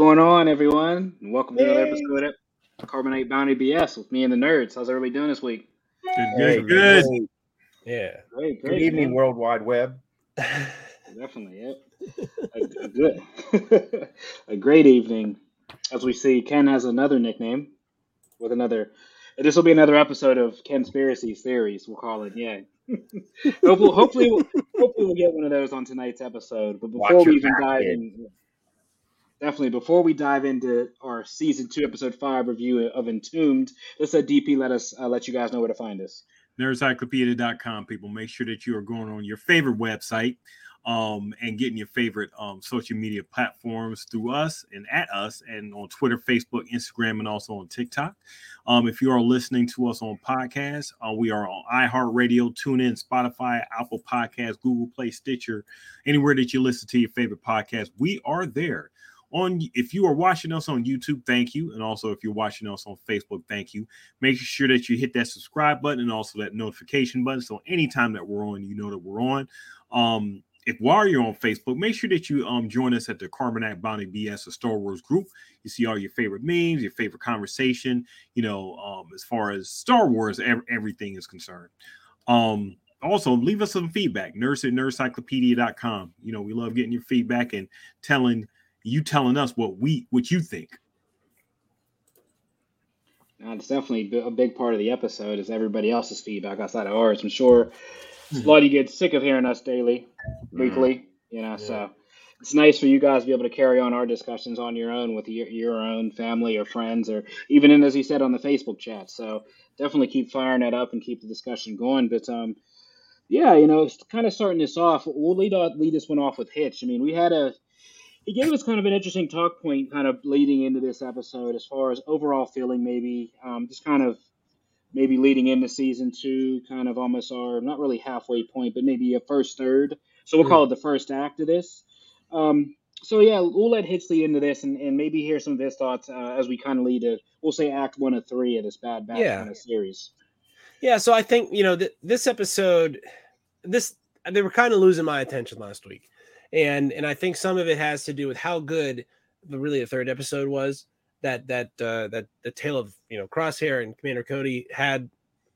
going on, everyone? And welcome to another episode of Carbonite Bounty BS with me and the nerds. How's everybody doing this week? Good, Hey, good, good. hey, Yeah. Great, Good evening, man. World Wide Web. Definitely, yep. a, a good, a great evening. As we see, Ken has another nickname with another. This will be another episode of Conspiracy Theories. We'll call it. Yeah. hopefully, hopefully, we'll, hopefully, we'll get one of those on tonight's episode. But before Watch we even dive kid. in, definitely before we dive into our season two, episode five review of Entombed, let's let DP let us uh, let you guys know where to find us. Nerdcyclopedia.com, people. Make sure that you are going on your favorite website um, and getting your favorite um, social media platforms through us and at us and on Twitter, Facebook, Instagram, and also on TikTok. Um, if you are listening to us on podcasts, uh, we are on iHeartRadio, TuneIn, Spotify, Apple Podcasts, Google Play, Stitcher, anywhere that you listen to your favorite podcast. We are there. On if you are watching us on YouTube, thank you, and also if you're watching us on Facebook, thank you. Make sure that you hit that subscribe button and also that notification button. So anytime that we're on you know that we're on. Um if while you're on facebook make sure that you um join us at the Carbonite bounty bs a star wars group. You see all your favorite memes your favorite conversation you know um as far as star wars ev- everything is concerned. Um also leave us some feedback nurse at nerdcyclopedia.com you know we love getting your feedback and telling you telling us what we what you think Uh, it's definitely a big part of the episode is everybody else's feedback outside of ours. I'm sure a lot of you get sick of hearing us daily, weekly, you know. So it's nice for you guys to be able to carry on our discussions on your own with your, your own family or friends, or even in as you said on the Facebook chat. So definitely keep firing that up and keep the discussion going. But um, yeah, you know, kind of starting this off, we'll lead off, lead this one off with Hitch. I mean, we had a he gave us kind of an interesting talk point kind of leading into this episode as far as overall feeling maybe um, just kind of maybe leading into season two kind of almost our not really halfway point but maybe a first third so we'll call it the first act of this um, so yeah we'll let hitch lead into this and, and maybe hear some of his thoughts uh, as we kind of lead to we'll say act one of three of this bad bad Yeah. kind of series Yeah. So I think, you know, th- this episode, this, they were kind of losing my attention last week. And, and I think some of it has to do with how good the really the third episode was that, that, uh, that the tale of, you know, Crosshair and Commander Cody had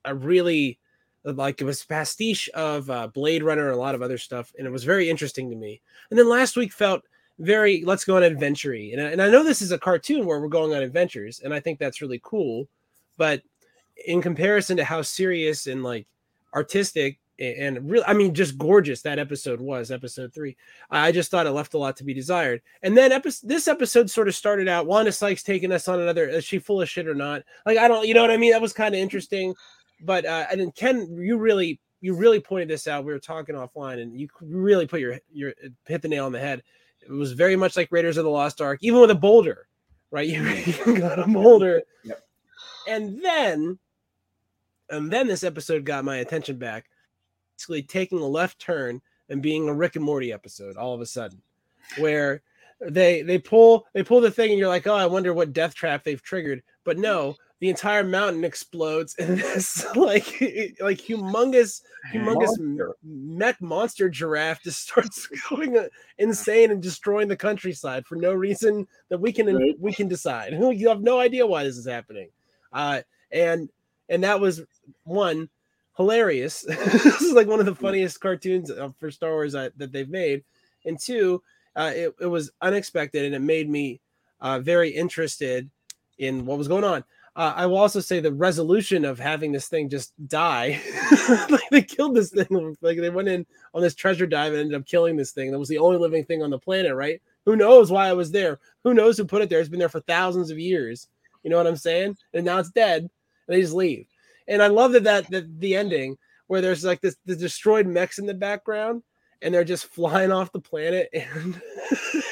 a really, like it was pastiche of uh, Blade Runner and a lot of other stuff. And it was very interesting to me. And then last week felt very, let's go on adventure And, and I know this is a cartoon where we're going on adventures. And I think that's really cool. But in comparison to how serious and like artistic and really, I mean, just gorgeous that episode was, episode three. I just thought it left a lot to be desired. And then episode, this episode sort of started out. Wanda Sykes taking us on another. Is she full of shit or not? Like, I don't, you know what I mean? That was kind of interesting. But uh, and then Ken, you really, you really pointed this out. We were talking offline, and you really put your your hit the nail on the head. It was very much like Raiders of the Lost Ark, even with a boulder, right? You, you got a boulder, Yep. and then and then this episode got my attention back, taking a left turn and being a Rick and Morty episode all of a sudden, where they they pull they pull the thing and you're like, oh, I wonder what death trap they've triggered. But no, the entire mountain explodes and this like like humongous humongous Monster. mech monster giraffe just starts going uh, insane and destroying the countryside for no reason that we can Right. we can decide. You have no idea why this is happening. Uh, and and that was one hilarious. this is like one of the funniest cartoons uh, for Star Wars uh, that they've made. And two, uh, it, it was unexpected and it made me uh, very interested in what was going on. Uh, I will also say the resolution of having this thing just die. like they killed this thing. Like they went in on this treasure dive and ended up killing this thing. That was the only living thing on the planet, right? Who knows why it was there? Who knows who put it there? It's been there for thousands of years. You know what I'm saying? And now it's dead. And they just leave. And I love that that, that the ending where there's like this the destroyed mechs in the background and they're just flying off the planet and,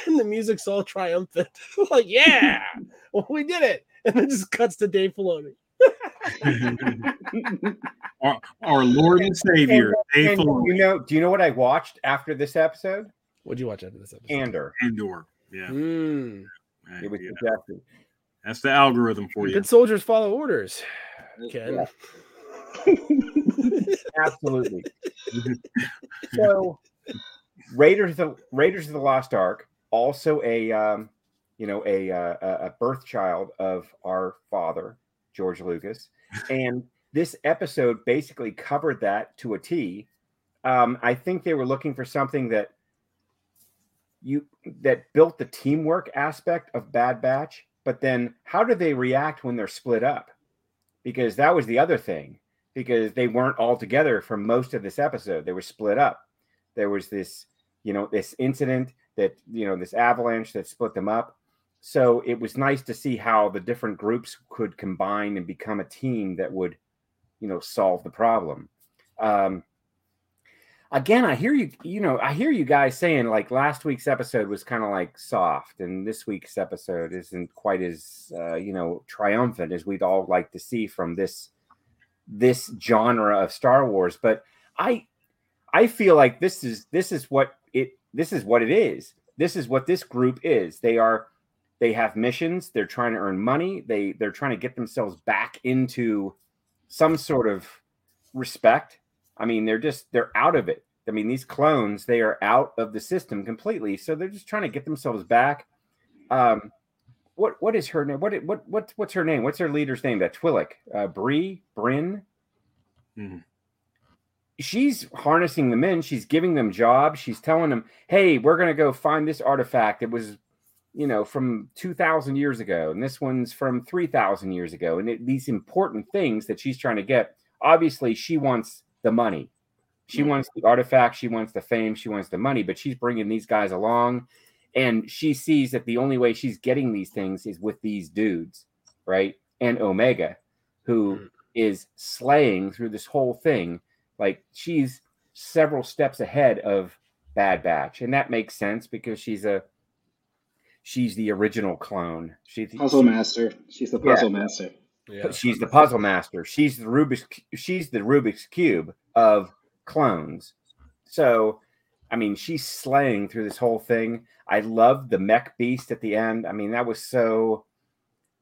and the music's all triumphant. like, yeah, well, we did it. And then just cuts to Dave Filoni. our, our Lord and Savior, Dave And Filoni. you know, do you know what I watched after this episode? What'd you watch after this episode? Andor. Andor. Yeah, Mm. It was yeah. that's the algorithm for you. Good soldiers follow orders. Ken. Yeah. Absolutely. So, Raiders of the Raiders of the Lost Ark, also a um, you know, a uh, a birth child of our father, George Lucas, and this episode basically covered that to a T. Um, I think they were looking for something that you that built the teamwork aspect of Bad Batch, but then how do they react when they're split up? Because that was the other thing, because they weren't all together for most of this episode. They were split up. There was this, you know, this incident that, you know, this avalanche that split them up. So it was nice to see how the different groups could combine and become a team that would, you know, solve the problem. Um, again, I hear you, you know, I hear you guys saying like last week's episode was kind of like soft, and this week's episode isn't quite as, uh, you know, triumphant as we'd all like to see from this this genre of Star Wars. But I, I feel like this is this is what it this is what it is. This is what this group is. They are they have missions. They're trying to earn money. They they're trying to get themselves back into some sort of respect I mean, they're just they're out of it. I mean, these clones they are out of the system completely, so they're just trying to get themselves back. Um, what what is her name? What what what what's her name? What's her leader's name? That Twi'lek, uh, Bree, Bryn. Mm-hmm. She's harnessing them in. She's giving them jobs. She's telling them, "Hey, we're gonna go find this artifact. It was, you know, from two thousand years ago, and this one's from three thousand years ago." And it, these important things that she's trying to get. Obviously, she wants the money. She wants the artifact, she wants the fame, she wants the money, but she's bringing these guys along and she sees that the only way she's getting these things is with these dudes, right? And Omega, who mm. is slaying through this whole thing. Like she's several steps ahead of Bad Batch, and that makes sense because she's a she's the original clone. She's the puzzle master. She's the puzzle yeah. master. Yeah. She's the puzzle master. She's the Rubik's she's the Rubik's cube of clones. So, I mean, she's slaying through this whole thing. I love the mech beast at the end. I mean, that was so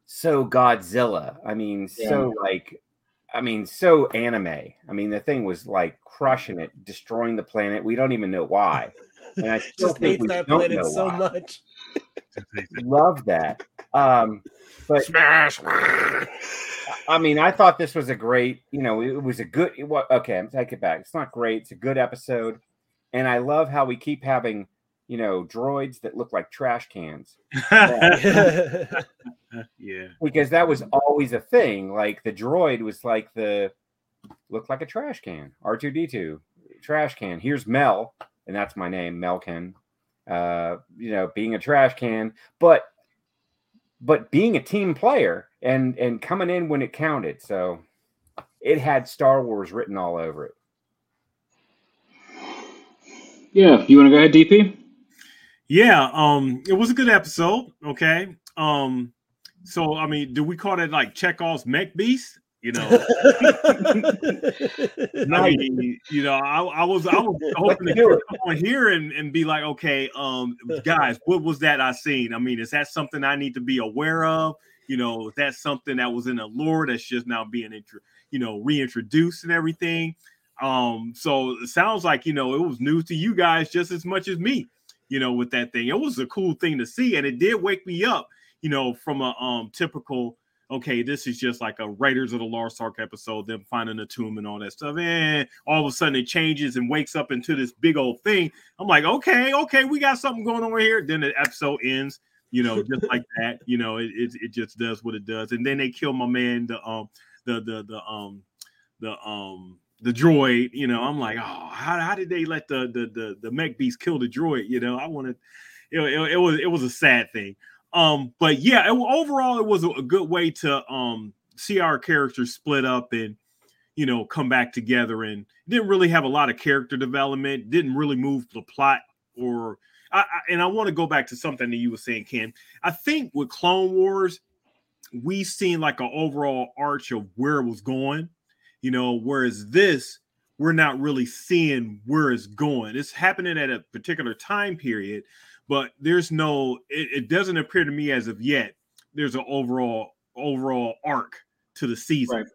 so Godzilla. I mean, yeah. so like I mean, so anime. I mean, the thing was like crushing it, destroying the planet. We don't even know why. And I still just hate that planet so why. much. Love that. Um, but smash. I mean, I thought this was a great. You know, it was a good. What? Okay, I'm take it back. It's not great. It's a good episode, and I love how we keep having you know droids that look like trash cans. yeah. Because that was always a thing. Like the droid was like the looked like a trash can. R two D two trash can. Here's Mel, and that's my name, Melkin. Uh, you know, being a trash can, but but being a team player and and coming in when it counted. So it had Star Wars written all over it. Yeah, you want to go ahead, DP? Yeah, um, it was a good episode. Okay, um, so I mean, do we call that like Chekhov's mech beast? You know, I mean, you know, I, I was I was hoping to come on here and, and be like, okay, um, guys, what was that I seen? I mean, is that something I need to be aware of? You know, that's something that was in the lore that's just now being intro, you know, reintroduced and everything. Um, so it sounds like you know it was news to you guys just as much as me, you know, with that thing. It was a cool thing to see, and it did wake me up, you know, from a um typical okay, this is just like a Raiders of the Lost Ark episode, them finding a tomb and all that stuff. And all of a sudden it changes and wakes up into this big old thing. I'm like, okay, okay, we got something going on here. Then the episode ends, you know, just like that. You know, it, it, it just does what it does. And then they kill my man, the um, the the the um the um the droid, you know, I'm like, oh, how, how did they let the the the, the mech beast kill the droid? You know, I wanted it, it, it was it was a sad thing. Um, but yeah, it, overall, it was a, good way to um see our characters split up and you know come back together and didn't really have a lot of character development didn't really move the plot or I, I, and i want to go back to something that you were saying ken. I think with clone wars we seen like an overall arch of where it was going you know whereas this we're not really seeing where it's going. It's happening at a particular time period but there's no it, it, doesn't appear to me as of yet there's an overall overall arc to the season right.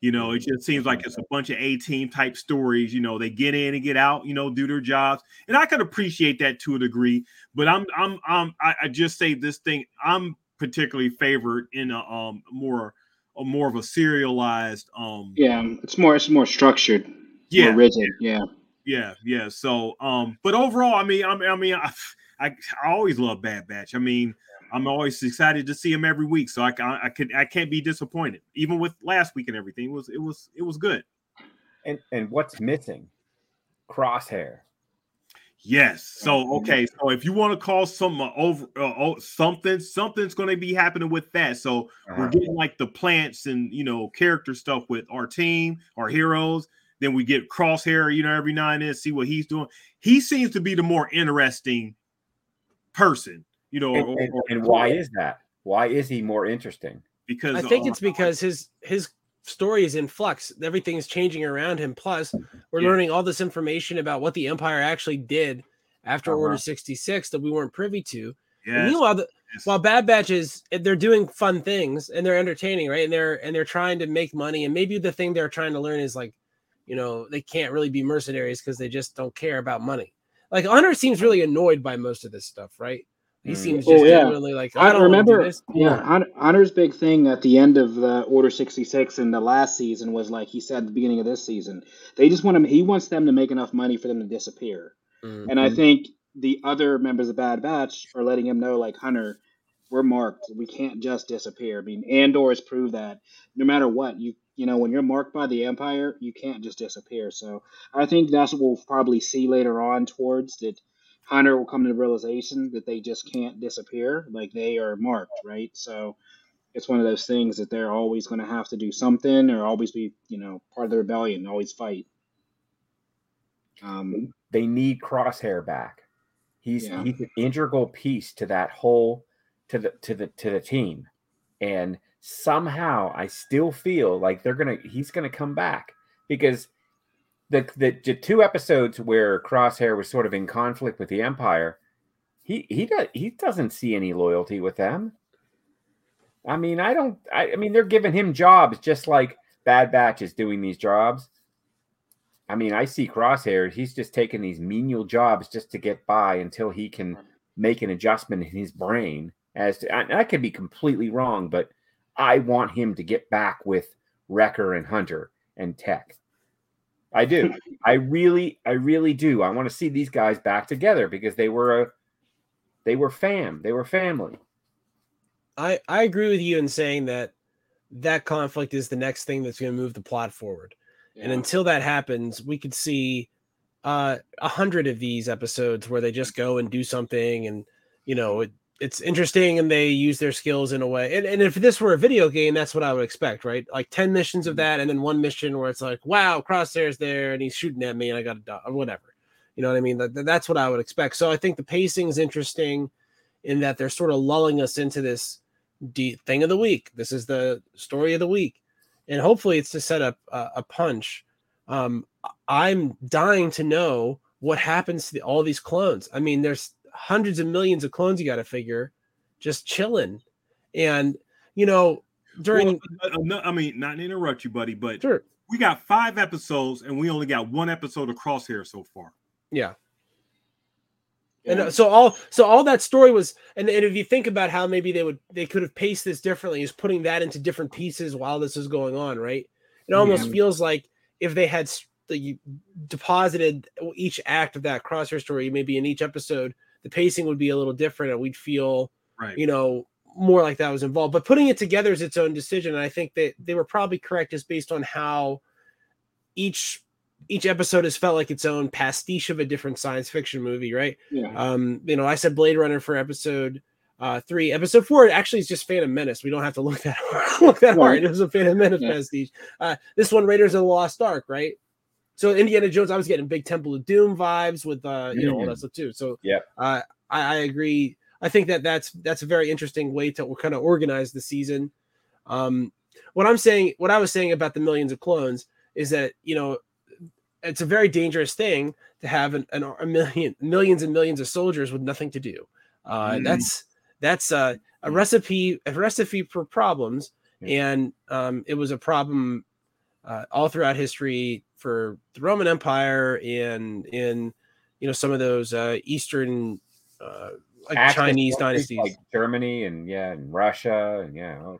You know, it just seems like it's a bunch of A team type stories. You know, they get in and get out. You know, do their jobs, and I can appreciate that to a degree. But I'm, I'm, I'm, I, I just say this thing. I'm particularly favored in a um more, a more of a serialized. Um, Yeah, it's more it's more structured, yeah, more rigid. Yeah, yeah, yeah. So, um, but overall, I mean, I mean, I mean, I, I, I always love Bad Batch. I mean, I'm always excited to see him every week. So I, I, I could, I can't be disappointed. Even with last week and everything, it was, it was, it was good. And and what's missing? Crosshair. Yes. So okay. So if you want to call some uh, over uh, oh, something, something's going to be happening with that. So we're Uh-huh. getting like the plants and you know character stuff with our team, our heroes. Then we get Crosshair, you know, every now and then, see what he's doing. He seems to be the more interesting person, you know. And, or- and- or- and why is that? Why is he more interesting? because I think uh, it's because his his story is in flux. Everything's changing around him. Plus, we're Yeah. learning all this information about what the Empire actually did after Uh-huh. Order 66 that we weren't privy to. And yes, meanwhile, the, yes. while Bad Batch is they're doing fun things and they're entertaining, right? And they're and they're trying to make money. And maybe the thing they're trying to learn is like, you know, they can't really be mercenaries because they just don't care about money. Like Hunter seems really annoyed by most of this stuff, right? He Mm. seems Oh, yeah. genuinely like I I don't remember. remember. this. Yeah, Hun- Hunter's big thing at the end of the Order sixty six in the last season was like he said at the beginning of this season. They just want him. He wants them to make enough money for them to disappear. Mm. And I think the other members of Bad Batch are letting him know, like Hunter, we're marked. We can't just disappear. I mean, Andor has proved that no matter what, you you know, when you're marked by the Empire, you can't just disappear. So I think that's what we'll probably see later on towards that. Hunter will come to the realization that they just can't disappear, like they are marked, right? So it's one of those things that they're always going to have to do something, or always be, you know, part of the rebellion, always fight. Um, They need Crosshair back. He's Yeah. he's an integral piece to that whole to the to the to the team. And somehow I still feel like they're gonna he's gonna come back because the, the the two episodes where Crosshair was sort of in conflict with the Empire, he he does he doesn't see any loyalty with them. I mean, I don't. I, I mean, they're giving him jobs just like Bad Batch is doing these jobs. I mean, I see Crosshair. He's just taking these menial jobs just to get by until he can make an adjustment in his brain. As to, and I could be completely wrong, but I want him to get back with Wrecker and Hunter and Tech. I do. I really, I really do. I want to see these guys back together because they were a, they were fam. They were family. I I agree with you in saying that that conflict is the next thing that's going to move the plot forward. And until that happens, we could see uh, a hundred of these episodes where they just go and do something, and you know it, it's interesting, and they use their skills in a way. And, and if this were a video game, that's what I would expect, right? Like ten missions of that, and then one mission where it's like, wow, Crosshair's there, and he's shooting at me, and I got to die, or whatever. You know what I mean? That, that's what I would expect. So I think the pacing is interesting in that they're sort of lulling us into this de- thing of the week. This is the story of the week, and hopefully it's to set up a, a punch. Um, I'm dying to know what happens to the, all these clones. I mean, there's hundreds of millions of clones you got to figure, just chilling, and you know during Well, no, I mean, not to interrupt you, buddy, but sure, we got five episodes and we only got one episode of Crosshair so far. yeah. Yeah. And uh, so all so all that story was and, and if you think about how maybe they would they could have paced this differently is putting that into different pieces while this is going on, right? It almost Yeah. feels like if they had s- the, deposited each act of that crosshair story, maybe in each episode, the pacing would be a little different and we'd feel, Right. you know, more like that was involved. But putting it together is its own decision. And I think that they were probably correct just based on how each each episode has felt like its own pastiche of a different science fiction movie, right? yeah. Um, you know, I said Blade Runner for episode uh three. Episode four actually is just Phantom Menace. We don't have to look that look that hard. It was a Phantom Menace Yeah. pastiche. Uh, this one Raiders of the Lost Ark, right? So Indiana Jones, I was getting big Temple of Doom vibes with uh, you know, all that stuff too. So yeah, uh, I, I agree. I think that that's that's a very interesting way to kind of organize the season. Um, what I'm saying, what I was saying about the millions of clones is that you know it's a very dangerous thing to have an, an, a million millions and millions of soldiers with nothing to do. Uh, Mm. That's that's uh, a recipe a recipe for problems, Yeah. and um, it was a problem uh, all throughout history for the Roman Empire and in you know some of those uh, Eastern uh, like Axis Chinese dynasties like Germany and yeah, and Russia and yeah. where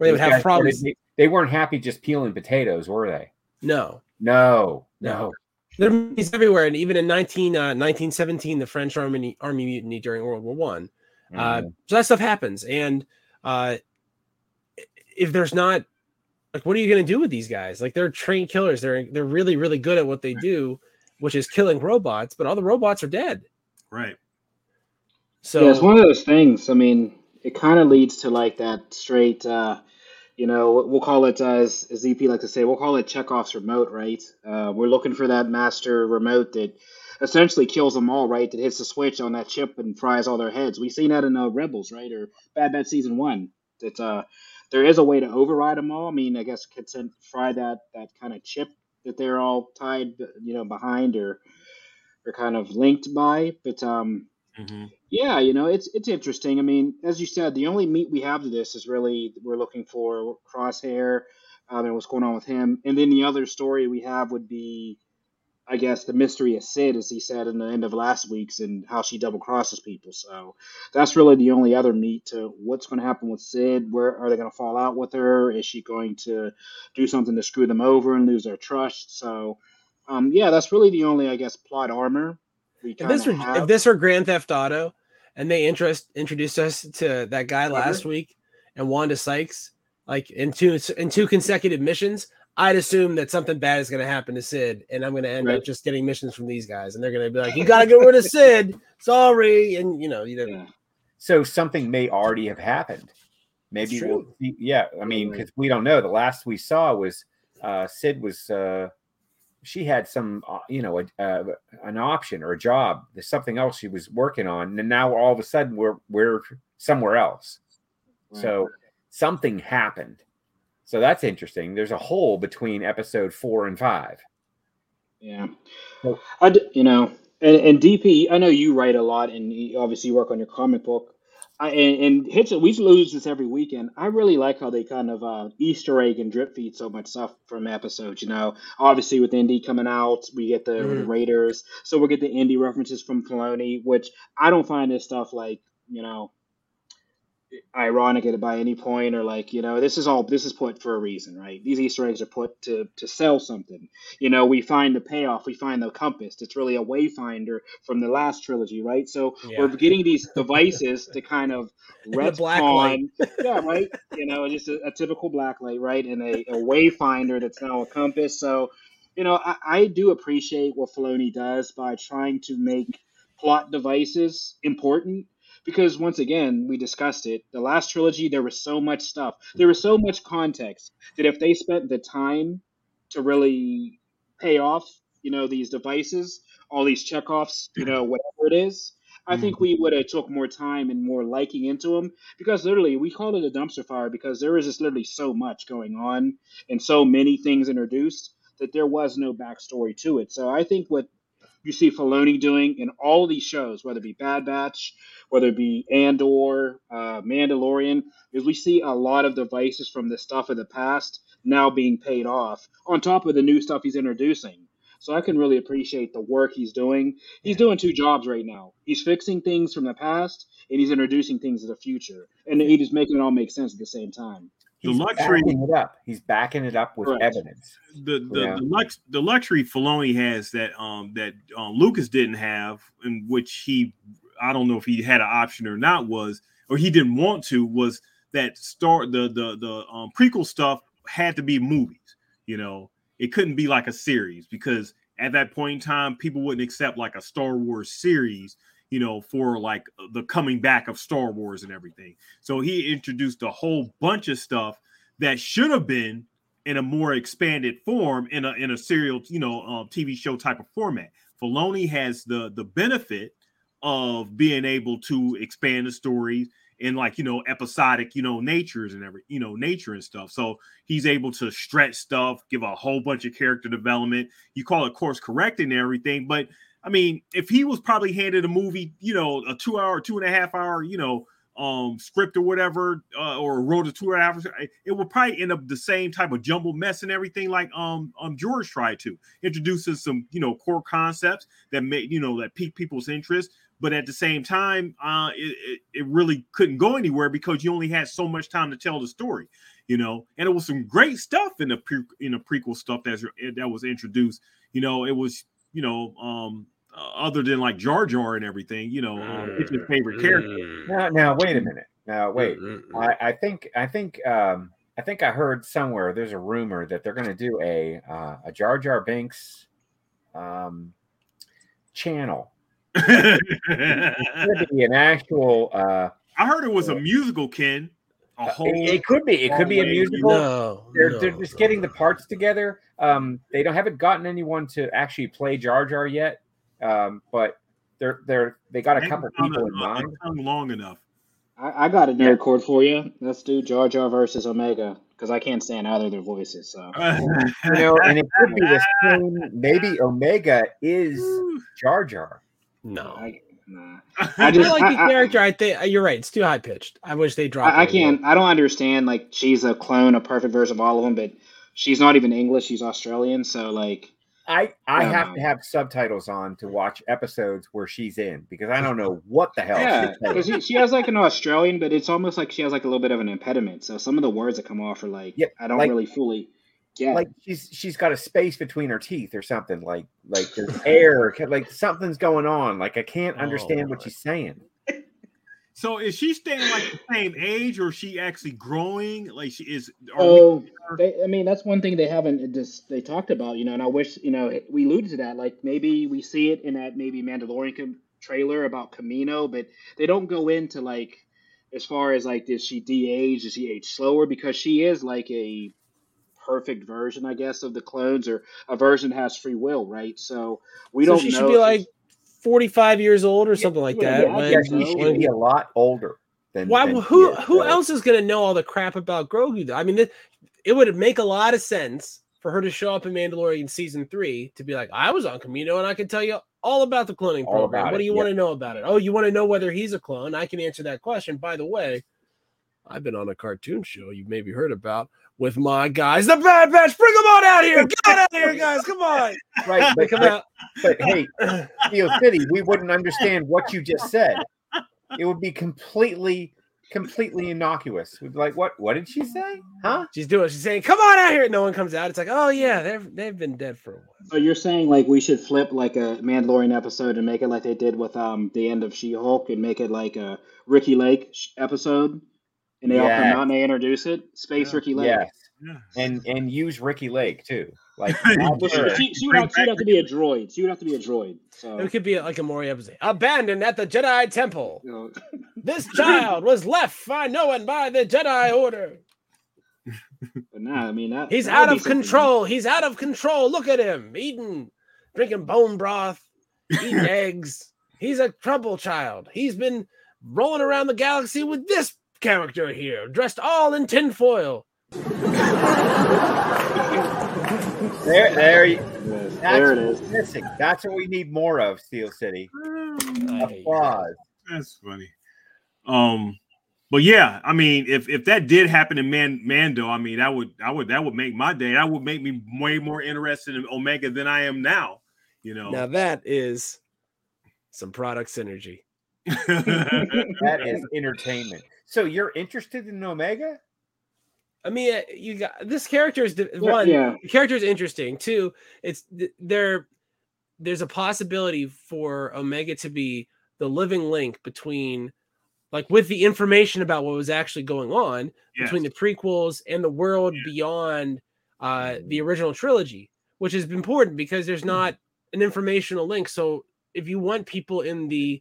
they would have problems. They, they weren't happy just peeling potatoes, were they? No, No, No. no. there are mutinies everywhere, and even in 19, uh, 1917, the French army army mutiny during World War One. Uh, Mhm. so that stuff happens, and uh, if there's not like, what are you going to do with these guys? Like, they're trained killers. They're they're really really good at what they do, which is killing robots. But all the robots are dead. Right. So yeah, it's one of those things. I mean, it kind of leads to like that straight, uh, you know, we'll call it, uh, as, as EP like to say, we'll call it Chekhov's remote, right? Uh, we're looking for that master remote that essentially kills them all, right? That hits the switch on that chip and fries all their heads. We've seen that in uh, Rebels, right? Or Bad Batch Season 1. That uh, there is a way to override them all. I mean, I guess could send, fry that, that kind of chip that they're all tied, you know, behind or, or kind of linked by. But, um, hmm yeah, you know, it's it's interesting. I mean, as you said, the only meat we have to this is really we're looking for Crosshair um, and what's going on with him, and then the other story we have would be, I guess, the mystery of Cid, as he said in the end of last week's, and how she double crosses people. So that's really the only other meat to what's going to happen with Cid. Where are they going to fall out with her? Is she going to do something to screw them over and lose their trust? So, um, yeah, that's really the only, I guess, plot armor. If this were have. if this were Grand Theft Auto, and they interest introduced us to that guy last week and Wanda Sykes, like in two in two consecutive missions, I'd assume that something bad is going to happen to Cid, and I'm going to end up just getting missions from these guys, and they're going to be like, "You got to get rid of Cid." Sorry, and you know, you know, Yeah. So something may already have happened. Maybe It's we'll true. Yeah, I mean, because we don't know. The last we saw was uh, Cid was uh, she had some, uh, you know, a, uh, an option or a job. There's something else she was working on, and now all of a sudden we're we're somewhere else. So something happened. So that's interesting. There's a hole between episode four and five. Yeah, I d- you know, and, and DP, I know you write a lot, and you obviously work on your comic book. I and, and hits we lose this every weekend. I really like how they kind of uh, Easter egg and drip feed so much stuff from episodes. You know, obviously with Indy coming out, we get the, the Mhm. Raiders, so we'll get the Indy references from Filoni, which I don't find this stuff like you know ironic at by any point or like you know this is all this is put for a reason right? These easter eggs are put to to sell something. You know we find the payoff we find the compass. It's really a wayfinder from the last trilogy right? So Yeah. we're getting these devices to kind of red black retcon yeah right? You know just a, a typical black light right? And a, a wayfinder that's now a compass. So you know I, I do appreciate what Filoni does by trying to make plot devices important because once again we discussed it the last trilogy there was so much stuff. There was so much context that if they spent the time to really pay off you know these devices all these checkoffs you know whatever it is i think we would have took more time and more liking into them because literally we called it a dumpster fire because there was just literally so much going on and so many things introduced that there was no backstory to it. So i think what you see Filoni doing in all these shows, whether it be Bad Batch, whether it be Andor, uh, Mandalorian, is we see a lot of devices from the stuff of the past now being paid off on top of the new stuff he's introducing. So I can really appreciate the work he's doing. He's doing two jobs right now. He's fixing things from the past and he's introducing things to the future. And he's just making it all make sense at the same time. The He's luxury- backing it up. He's backing it up with Correct. evidence. the the, Yeah. the, lux, the luxury Filoni has that um that um, Lucas didn't have, in which he I don't know if he had an option or not was or he didn't want to was that start the the the um, prequel stuff had to be movies. You know, it couldn't be like a series because at that point in time, people wouldn't accept like a Star Wars series. You know, for like the coming back of Star Wars and everything. So he introduced a whole bunch of stuff that should have been in a more expanded form in a in a serial, you know, um, TV show type of format. Filoni has the the benefit of being able to expand the stories in like you know episodic you know natures and every you know nature and stuff so he's able to stretch stuff give a whole bunch of character development you call it course correcting everything but i mean if he was probably handed a movie you know a two hour two and a half hour you know um script or whatever uh, or wrote a two hours it would probably end up the same type of jumble mess and everything like um um george tried to introduces some you know core concepts that made you know that pique people's interest. But at the same time uh it, it, it really couldn't go anywhere because you only had so much time to tell the story you know? And it was some great stuff in the pre- in the prequel stuff that's that was introduced you know? It was you know um uh, other than like Jar Jar and everything, you know, um, it's his favorite character. Now, now, wait a minute. Now, wait. I, I think, I think, um, I think I heard somewhere there's a rumor that they're going to do a uh, a Jar Jar Binks um, channel. It's be an actual. Uh, I heard it was a musical, Ken. A whole. It, it could be. It could be a musical. No, they're no, they're just no. getting the parts together. Um, they don't haven't gotten anyone to actually play Jar Jar yet. Um, but they're they're they got a couple people in mind. Long enough. I, I got a nerd cord for you. Let's do Jar Jar versus Omega because I can't stand either of their voices. So you know, and it could be the same. Maybe Omega is Jar Jar. No, I, nah. I just just- like the I- I- character. I think uh, you're right. It's too high pitched. I wish they dropped. I, I it a little. can't. I don't understand. Like she's a clone, a perfect version of all of them, but she's not even English. She's Australian. So like, I I Yeah. have to have subtitles on to watch episodes where she's in because I don't know what the hell. yeah, because she, she has like an Australian, but it's almost like she has like a little bit of an impediment. So some of the words that come off are like Yeah, I don't like- really fully get. like she's she's got a space between her teeth or something like like there's air like something's going on like i can't oh, understand what she's saying So is she staying like the same age, or is she actually growing? Like she is. Oh, they, I mean, that's one thing they haven't uh, just they talked about, you know, and I wish, you know, we alluded to that. Like maybe we see it in that maybe Mandalorian com- trailer about Kamino, but they don't go into like as far as like does she de-age, does she age slower? Because she is like a perfect version, I guess, of the clones, or a version that has free will, right? So we so don't. she should be like 45 years old or something like yeah, that. yeah, when- yeah guess she should be a lot older than Why? than Who? is, Who so- else is going to know all the crap about Grogu? Though? I mean, it, it would make a lot of sense for her to show up in Mandalorian season three to be like, "I was on Kamino and I can tell you all about the cloning All program. What do you yeah. want to know about it? Oh, you want to know whether he's a clone? I can answer that question. By the way, I've been on a cartoon show you maybe heard about with my guys, the Bad Batch. Bring them on out here! Get out here, guys! Come on, right they but, come but, out. but hey steel city we wouldn't understand what you just said it would be completely completely innocuous we'd be like what what did she say huh She's doing. She's saying, "Come on out here!" No one comes out. It's like, "Oh yeah, they've they've been dead for a while." So you're saying like we should flip like a Mandalorian episode and make it like they did with um the end of She-Hulk and make it like a Ricki Lake episode, and they all come Yes. out and they introduce it. Space Yeah. Ricki Lake. yes Yeah. and and use ricki lake too like Well, Well, she, she, she would have, she would have to be a droid. She would have to be a droid. So It could be like a Maury episode. Abandoned at the Jedi Temple. you know, This child was left by no one by the Jedi Order. but nah, I mean that He's that out be of something. control. He's out of control. Look at him eating, drinking bone broth, eating eggs. He's a trouble child. He's been rolling around the galaxy with this character here, dressed all in tinfoil. there there you- Yes, that's there it what's is. missing that's what we need more of steel city I applause That's funny. Um, but yeah, I mean, if if that did happen in Man Mando, I mean, that would I would that would make my day. That would make me way more interested in Omega than I am now. You know. Now that is some product synergy. that is entertainment so you're interested in omega I mean, uh, you got this character is one. yeah. The character is interesting. Two, it's there. There's a possibility for Omega to be the living link between, like, with the information about what was actually going on between the prequels and the world Yeah. beyond uh, the original trilogy, which is important because there's not an informational link. So if you want people in the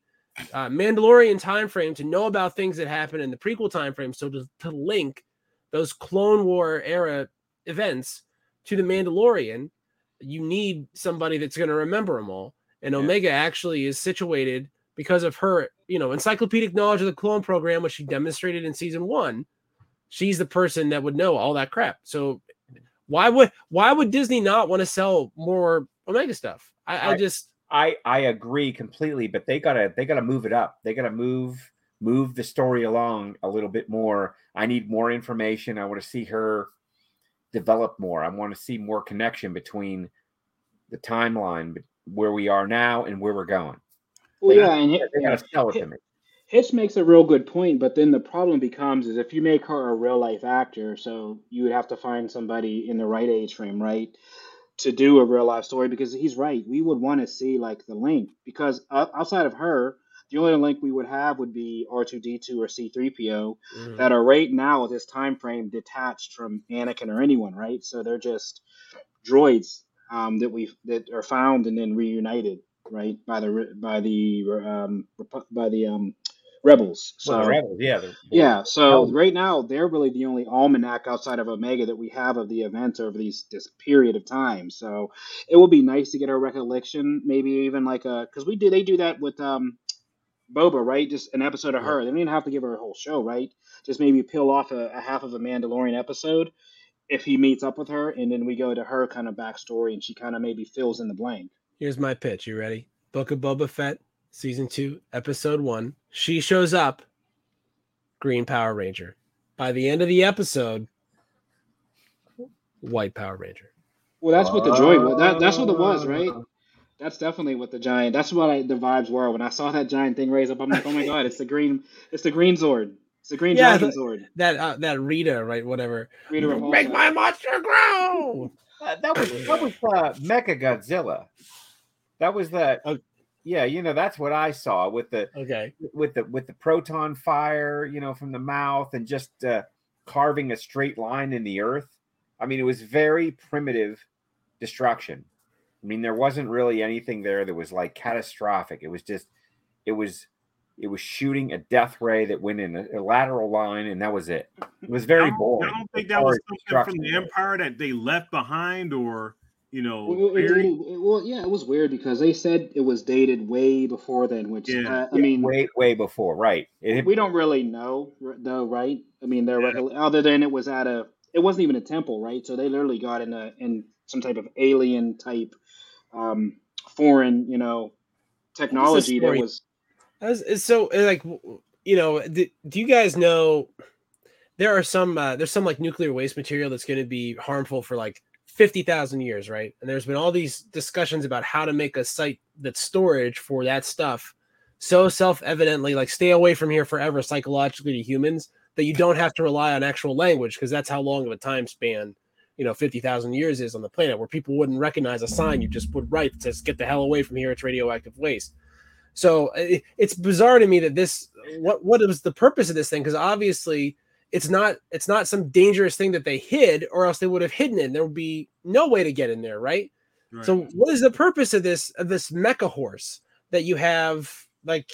uh, Mandalorian time frame to know about things that happened in the prequel time frame, so to, to link those Clone War era events to the Mandalorian, you need somebody that's going to remember them all. And Yeah. Omega actually is situated because of her, you know, encyclopedic knowledge of the clone program, which she demonstrated in season one. She's the person that would know all that crap. So why would why would Disney not want to sell more Omega stuff? I, I just I I agree completely, but they gotta they gotta move it up. They gotta move move the story along a little bit more. I need more information. I want to see her develop more. I want to see more connection between the timeline where we are now and where we're going. Well, They yeah, gotta- and they gotta sell it to me. Hitch makes a real good point, but then the problem becomes is if you make her a real life actor, so you would have to find somebody in the right age frame, right, to do a real life story. Because he's right, we would want to see like the link because outside of her, the only link we would have would be R two D two or C three PO Mhm. that are right now at this time frame detached from Anakin or anyone, right? So they're just droids um, that we that are found and then reunited, right, by the by the um, by the um, rebels. So Well, rebels, yeah, the- yeah, so right now they're really the only almanac outside of Omega that we have of the events over these this period of time. So it would be nice to get a recollection, maybe even like a because we do they do that with um Boba, right? Just an episode of Yeah. her. They don't even have to give her a whole show, right? Just maybe peel off a, a half of a Mandalorian episode if he meets up with her, and then we go to her kind of backstory, and she kind of maybe fills in the blank. Here's my pitch. You ready? Book of Boba Fett, season two, episode one. She shows up, Green Power Ranger. By the end of the episode, White Power Ranger. Well, that's what the droid was. That, that's what it was, right? That's definitely what the giant. That's what I, the vibes were when I saw that giant thing raise up. I'm like, oh my god, it's the green, it's the green Zord. It's the green Yeah, dragon the- Zord. That uh, that Rita, right? Whatever. Rita Repulsa. Make my monster grow. Uh, that was that was uh, Mecha Godzilla. That was that. Oh. Yeah, you know that's what I saw with the Okay. with the with the proton fire, you know, from the mouth and just uh, carving a straight line in the earth. I mean, it was very primitive destruction. I mean, there wasn't really anything there that was like catastrophic. It was just it was it was shooting a death ray that went in a, a lateral line, and that was it. It was very don't, boring. I don't think that was something from the empire that they left behind, or you know, Well, it- buried. it- well, yeah, it was weird because they said it was dated way before then, which Yeah. uh, I Yeah, mean, way way before, right? It we don't really know though, right? I mean, they're Yeah. recol- other than it was at a, it wasn't even a temple, right? So they literally got in a in some type of alien type, um, foreign, you know, technology that story? was. That's, it's so like you know. Do, do you guys know there are some uh, there's some like nuclear waste material that's going to be harmful for like fifty thousand years, right? And there's been all these discussions about how to make a site that's storage for that stuff so self-evidently like stay away from here forever psychologically to humans that you don't have to rely on actual language because that's how long of a time span you know 50,000 years is on the planet where people wouldn't recognize a sign. You just would write that says get the hell away from here it's radioactive waste. So it, it's bizarre to me that this what what is the purpose of this thing? Because obviously it's not it's not some dangerous thing that they hid or else they would have hidden it there would be no way to get in there right Right. so what is the purpose of this of this mecha horse that you have like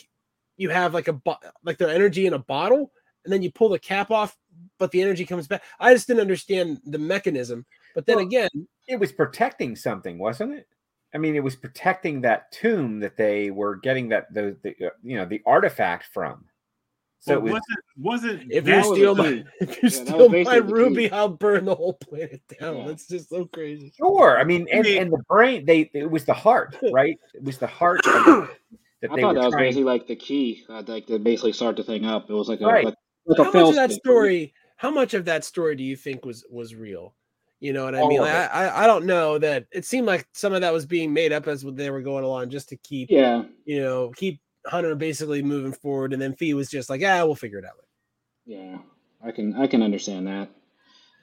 you have like a bo- like their energy in a bottle and then you pull the cap off but the energy comes back i just didn't understand the mechanism but then Well, again it was protecting something, wasn't it? I mean, it was protecting that tomb that they were getting that the, the uh, you know the artifact from. So But it was wasn't wasn't if you steal my if you Yeah, steal my basically key. ruby i'll burn the whole planet down Yeah. that's just so crazy sure. I mean, and, mean- and the brain they it was the heart, right? It was the heart of- that I they thought were that was trying. basically like the key, uh, like to basically start the thing up. It was like a Right. like, like how fail much of that state. story how much of that story do you think was was real you know what i All mean Like. I, I i don't know that it seemed like some of that was being made up as they were going along just to keep Yeah, you know keep hunter basically moving forward and then Phee was just like "Yeah, we'll figure it out later. yeah, I can I can understand that.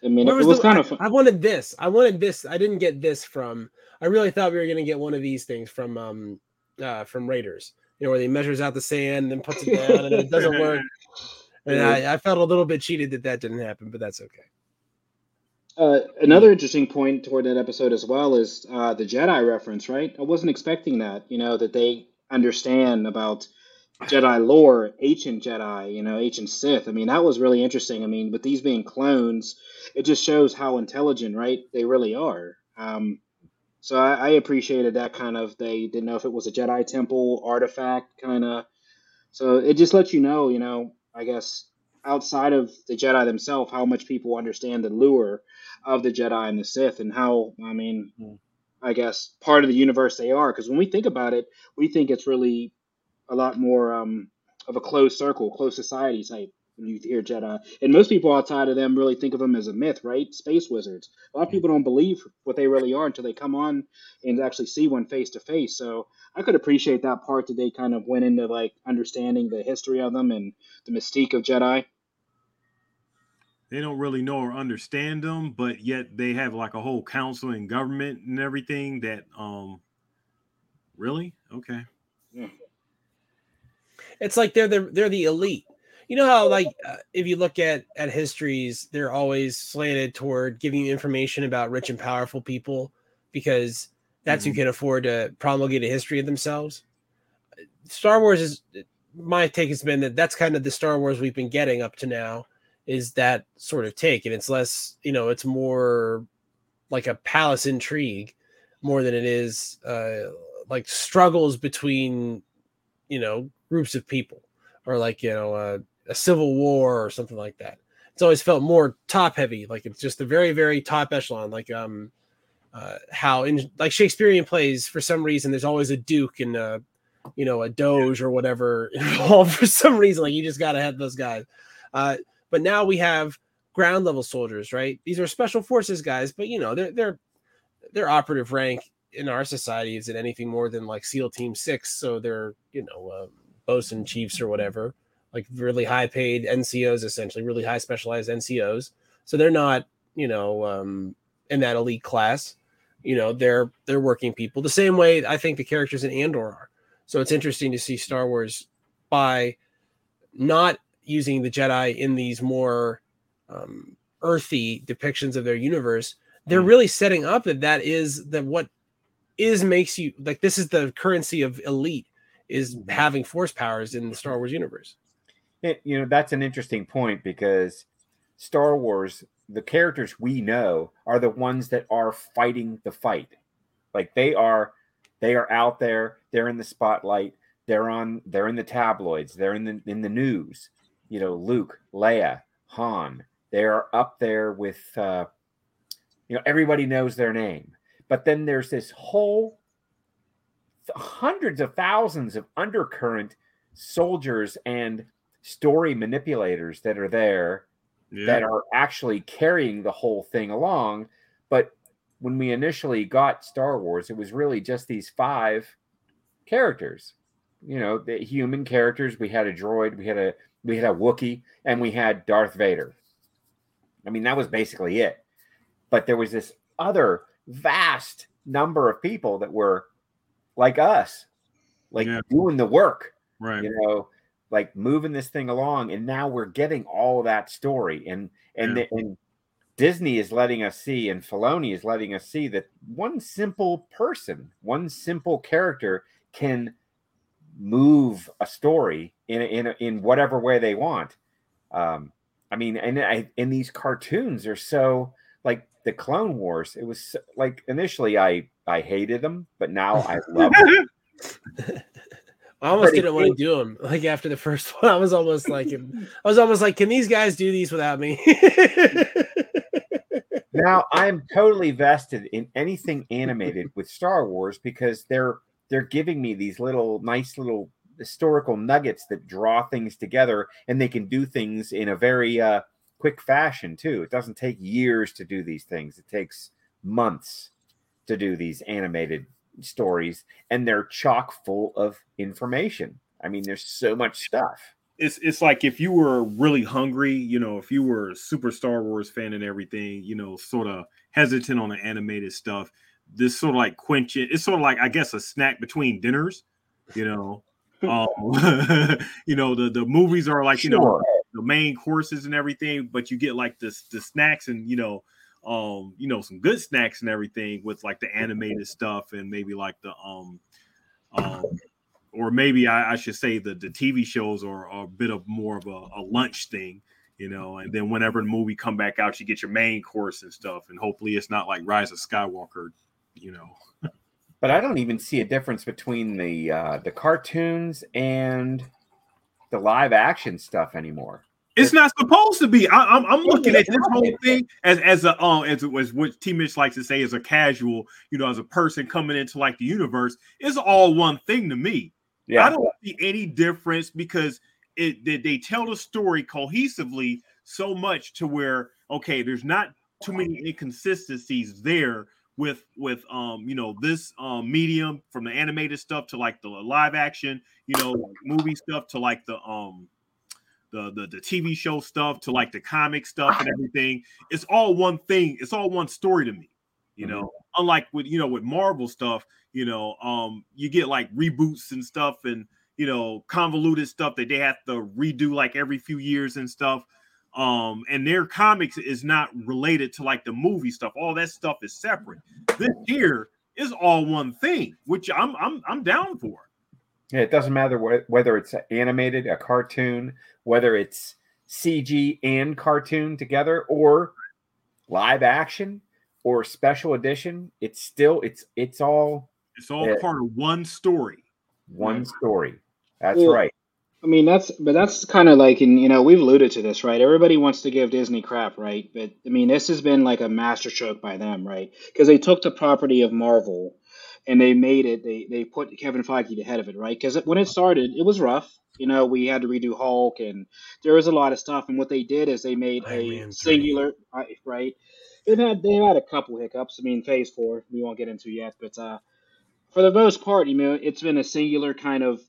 I mean, Where it was the- kind I, of fun. I wanted this i wanted this i didn't get this from i really thought we were going to get one of these things from um uh from raiders you know where he measures out the sand and then puts it down and it doesn't work and I, I felt a little bit cheated that that didn't happen but that's okay Uh, another interesting point toward that episode as well is uh, the Jedi reference, right? I wasn't expecting that, you know, that they understand about Jedi lore, ancient Jedi, you know, ancient Sith. I mean, that was really interesting. I mean, with these being clones, it just shows how intelligent, right, they really are. Um, so I, I appreciated that kind of, they didn't know if it was a Jedi temple artifact kind of. So it just lets you know, you know, I guess outside of the Jedi themselves, how much people understand the lure of the Jedi and the Sith, and how I mean, Mm. I guess part of the universe they are. Because when we think about it, we think it's really a lot more um, of a closed circle, closed society type when you hear Jedi. And most people outside of them really think of them as a myth, right? Space wizards. A lot of people don't believe what they really are until they come on and actually see one face to face. So I could appreciate that part that they kind of went into like understanding the history of them and the mystique of Jedi. They don't really know or understand them, but yet they have like a whole council and government and everything that um really okay. Yeah. It's like they're the they're the elite. You know how like uh, if you look at at histories, they're always slanted toward giving you information about rich and powerful people because that's Mhm. who can afford to promulgate a history of themselves. Star Wars is my take has been that that's kind of the Star Wars we've been getting up to now is that sort of take, and it's less, you know, it's more like a palace intrigue more than it is uh, like struggles between, you know, groups of people or like you know uh, a civil war or something like that. It's always felt more top heavy, like it's just the very very top echelon, like um uh, how in like Shakespearean plays for some reason there's always a duke and a you know a doge or whatever involved for some reason. Like you just got to have those guys. Uh, but now we have ground level soldiers, right? These are special forces guys, but you know they're they're their operative rank in our society isn't anything more than like SEAL Team Six, so they're you know uh, bosun chiefs or whatever, like really high paid NCOs, essentially really high specialized NCOs. So they're not you know um, in that elite class. You know they're they're working people the same way I think the characters in Andor are. So it's interesting to see Star Wars by not using the Jedi in these more um, earthy depictions of their universe. They're Mm. really setting up that that is that what is makes you like this is the currency of elite is Mhm. having force powers in the Star Wars universe. It, you know, that's an interesting point because Star Wars, the characters we know are the ones that are fighting the fight. Like they are they are out there, they're in the spotlight, they're on they're in the tabloids, they're in the in the news. You know, Luke, Leia, Han, they're up there with uh you know, everybody knows their name. But then there's this whole hundreds of thousands of undercurrent soldiers and story manipulators that are there Yeah. that are actually carrying the whole thing along. But when we initially got Star Wars, it was really just these five characters. You know, the human characters. We had a droid, we had a we had a Wookiee, and we had Darth Vader. I mean, that was basically it. But there was this other vast number of people that were like us, like Yeah. doing the work right. you know like moving this thing along and now we're getting all that story and and, Yeah. the, and disney is letting us see and Filoni is letting us see that one simple person one simple character can move a story in in in whatever way they want um i mean and I, and these cartoons are so like the clone wars it was so- like initially i i hated them but now i love them I almost it didn't want to do them. Like after the first one, I was almost like, I was almost like, can these guys do these without me? now I'm totally vested in anything animated with Star Wars because they're they're giving me these little nice little historical nuggets that draw things together and they can do things in a very uh, quick fashion too. It doesn't take years to do these things. It takes months to do these animated stories and they're chock full of information. I mean there's so much stuff. it's it's like if you were really hungry, you know, if you were a super Star Wars fan and everything, you know, sort of hesitant on the animated stuff, this sort of like quench it. It's sort of like I guess a snack between dinners, you know. Um, you know, the the movies are like you know the main courses and everything, but you get like this the snacks and you know, um, you know, some good snacks and everything with like the animated stuff and maybe like the um um or maybe I, I should say the the TV shows are, are a bit of more of a, a lunch thing, you know, and then whenever the movie come back out, you get your main course and stuff, and hopefully it's not like Rise of Skywalker, you know. But I don't even see a difference between the uh, the cartoons and the live action stuff anymore. It's not supposed to be. I, I'm, I'm looking at this whole thing as as a um as, as what T Mitch likes to say as a casual, you know, as a person coming into like the universe. It's all one thing to me. Yeah, I don't see any difference because it they, they tell the story cohesively so much to where okay, there's not too many inconsistencies there with with um you know this um medium from the animated stuff to like the live action you know movie stuff to like the um the, the the TV show stuff to like the comic stuff and everything. It's all one thing. It's all one story to me. You know, mm-hmm. unlike with you know with Marvel stuff, you know, um, you get like reboots and stuff and you know convoluted stuff that they have to redo like every few years and stuff. Um, and their comics is not related to like the movie stuff. All that stuff is separate. This here is all one thing, which I'm I'm I'm down for. Yeah, it doesn't matter wh- whether it's animated, a cartoon, whether it's CG and cartoon together, or live action or special edition. It's still it's it's all it's all uh, part of one story. One story. That's well, right. I mean, that's but that's kind of like, and you know, we've alluded to this, right? Everybody wants to give Disney crap, right? But I mean, this has been like a masterstroke by them, right? Because they took the property of Marvel and they made it. They they put Kevin Feige ahead of it, right? Because when it started, it was rough. You know, we had to redo Hulk, and there was a lot of stuff. And what they did is they made a singular, right? They've had they had a couple hiccups. I mean, Phase Four we won't get into yet, but uh, for the most part, you know, it's been a singular kind of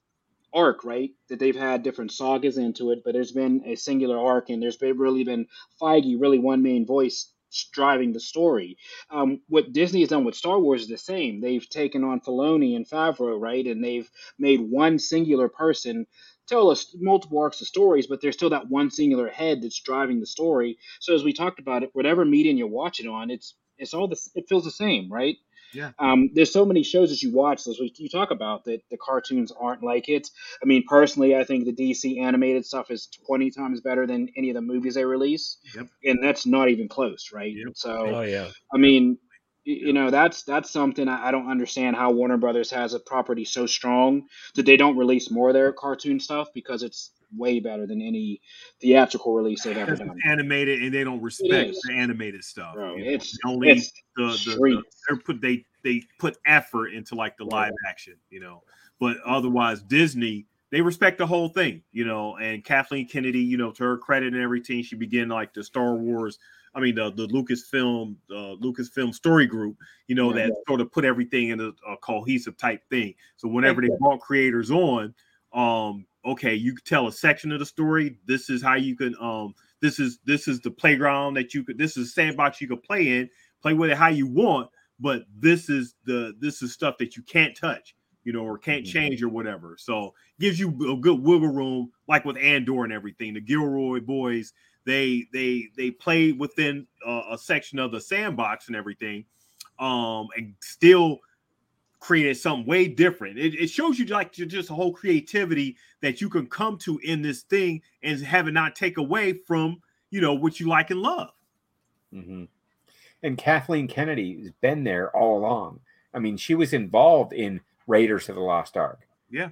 arc, right? That they've had different sagas into it, but there's been a singular arc, and there's been really been Feige, really one main voice driving the story. Um, what Disney has done with Star Wars is the same. They've taken on Filoni and Favreau, right, and they've made one singular person tell us multiple arcs of stories, but there's still that one singular head that's driving the story. So as we talked about it, whatever medium you're watching on, it's it's all this. It feels the same, right? Yeah. Um, there's so many shows that you watch, we you talk about, that the cartoons aren't like it. I mean, personally, I think the DC animated stuff is 20 times better than any of the movies they release, yep. and that's not even close, right? Yep. So, oh yeah. I mean, you know that's that's something I don't understand how Warner Brothers has a property so strong that they don't release more of their cartoon stuff because it's way better than any theatrical release they've ever done. Animated, and they don't respect the animated stuff. Bro, it's only it's the, the, the put they they put effort into like the live action, you know. But otherwise, Disney they respect the whole thing, you know. And Kathleen Kennedy, you know, to her credit and everything, she began like the Star Wars. I mean, the the Lucasfilm, uh, Lucasfilm story group, you know, that sort of put everything in a, a cohesive type thing. So whenever they brought creators on, um, okay, you could tell a section of the story. This is how you can um this is this is the playground that you could this is a sandbox you could play in, play with it how you want, but this is the this is stuff that you can't touch, you know, or can't mm-hmm. change or whatever. So gives you a good wiggle room, like with Andor and everything. The Gilroy boys, they they they play within uh, a section of the sandbox and everything, um, and still created something way different. It, it shows you like just a whole creativity that you can come to in this thing and have it not take away from you know what you like and love. Mm-hmm. And Kathleen Kennedy has been there all along. I mean, she was involved in Raiders of the Lost Ark. Yeah,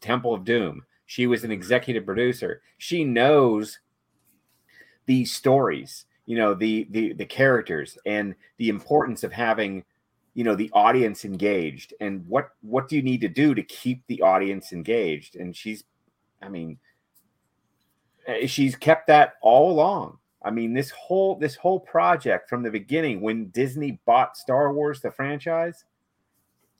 Temple of Doom. She was an executive producer. She knows these stories, you know, the the the characters and the importance of having you know the audience engaged and what what do you need to do to keep the audience engaged and she's i mean eh, she's kept that all along i mean this whole this whole project from the beginning when disney bought star wars the franchise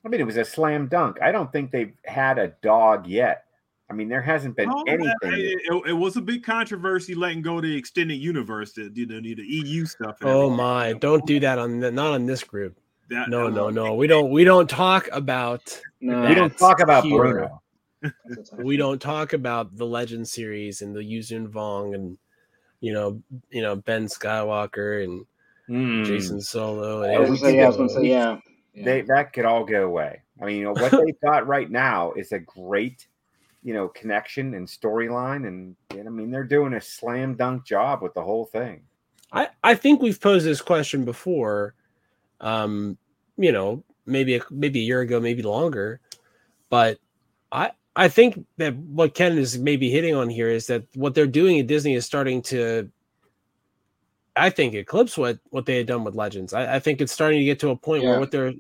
i mean it was a slam dunk i don't think they've had a dog yet I mean, there hasn't been oh, anything. It, it, was a big controversy letting go the extended universe, the, the, the EU stuff. Oh my! Don't do that on the, not on this group. That, no, no, no. We don't. We don't talk about. No. We don't talk about here. Bruno. we don't talk about the Legend series and the Yuuzhan Vong and you know, you know Ben Skywalker and mm. Jacen Solo. And say, yeah, say, yeah. They that could all go away. I mean, you know, what they've got right now is a great, you know, connection and storyline, and, and I mean, they're doing a slam dunk job with the whole thing. I I think we've posed this question before um, you know, maybe a, maybe a year ago, maybe longer. But I I think that what Ken is maybe hitting on here is that what they're doing at Disney is starting to, I think, eclipse what what they had done with Legends. I, I think it's starting to get to a point yeah. where what they're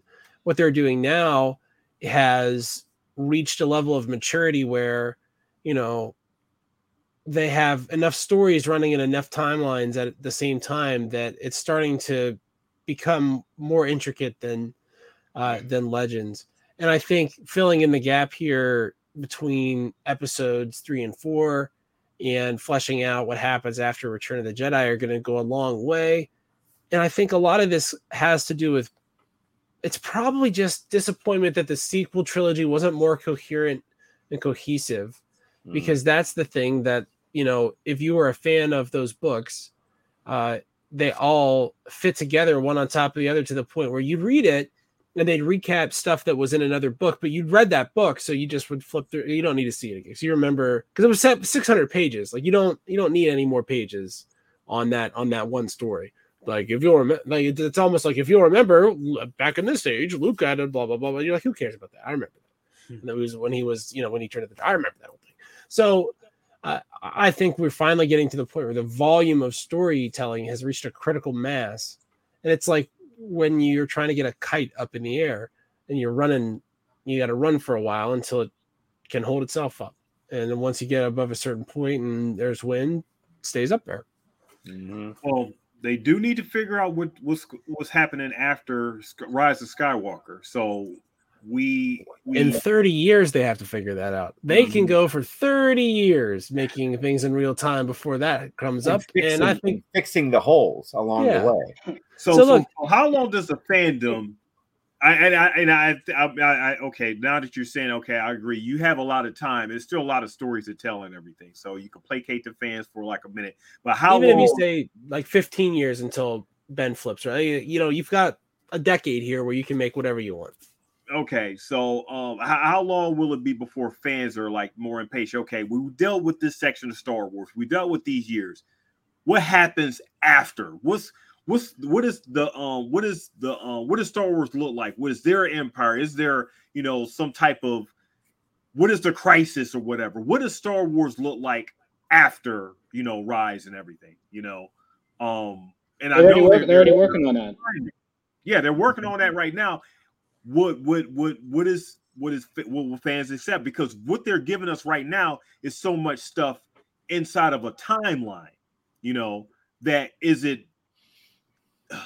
what they're doing now has reached a level of maturity where, you know, they have enough stories running in enough timelines at the same time that it's starting to become more intricate than uh, than Legends. And I think filling in the gap here between episodes three and four and fleshing out what happens after Return of the Jedi are going to go a long way. And I think a lot of this has to do with it's probably just disappointment that the sequel trilogy wasn't more coherent and cohesive mm. because that's the thing that you know if you were a fan of those books uh they all fit together one on top of the other to the point where you'd read it and they'd recap stuff that was in another book but you'd read that book so you just would flip through you don't need to see it again so you remember because it was 600 pages like you don't you don't need any more pages on that on that one story like if you'll remember, like it's almost like if you'll remember back in this age, Luke had a blah blah blah. blah. You're like, who cares about that? I remember that. Hmm. And that was when he was, you know, when he turned the. I remember that whole thing. So uh, I think we're finally getting to the point where the volume of storytelling has reached a critical mass, and it's like when you're trying to get a kite up in the air and you're running, you got to run for a while until it can hold itself up, and then once you get above a certain point and there's wind, stays up there. Mm-hmm. Well, they do need to figure out what what's what's happening after Rise of Skywalker. So we, we, in 30 years they have to figure that out. They mm-hmm. can go for 30 years making things in real time before that comes and up. Fixing, and I think fixing the holes along yeah. the way. So, so, look, so how long does the fandom I and I and I, I, I, okay. Now that you're saying okay, I agree. You have a lot of time. There's still a lot of stories to tell and everything. So you can placate the fans for like a minute. But how even long, if you say like 15 years until Ben flips, right? You know, you've got a decade here where you can make whatever you want. Okay, so um, how, how long will it be before fans are like more impatient? Okay, we dealt with this section of Star Wars. We dealt with these years. What happens after? What's what's what is the um what is the um what does Star Wars look like? What is their empire? Is there you know some type of what is the crisis or whatever? What does Star Wars look like after you know Rise and everything? You know, um, and they're I know they're, they're, already working on that. Yeah, they're working on that right now. What what what what is what is what will fans accept? Because what they're giving us right now is so much stuff inside of a timeline. You know that is it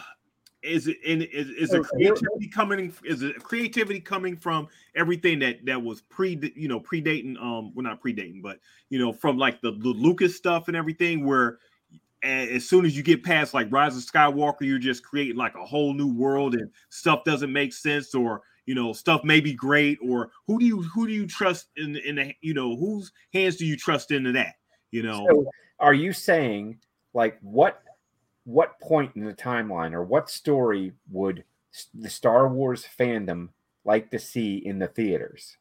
is it in is, is the creativity coming is it creativity coming from everything that that was pre you know predating um well not predating but you know from like the, the lucas stuff and everything where as soon as you get past like rise of skywalker you're just creating like a whole new world and stuff doesn't make sense or you know stuff may be great or who do you who do you trust in in the you know whose hands do you trust into that you know so are you saying like what what point in the timeline or what story would the Star Wars fandom like to see in the theaters?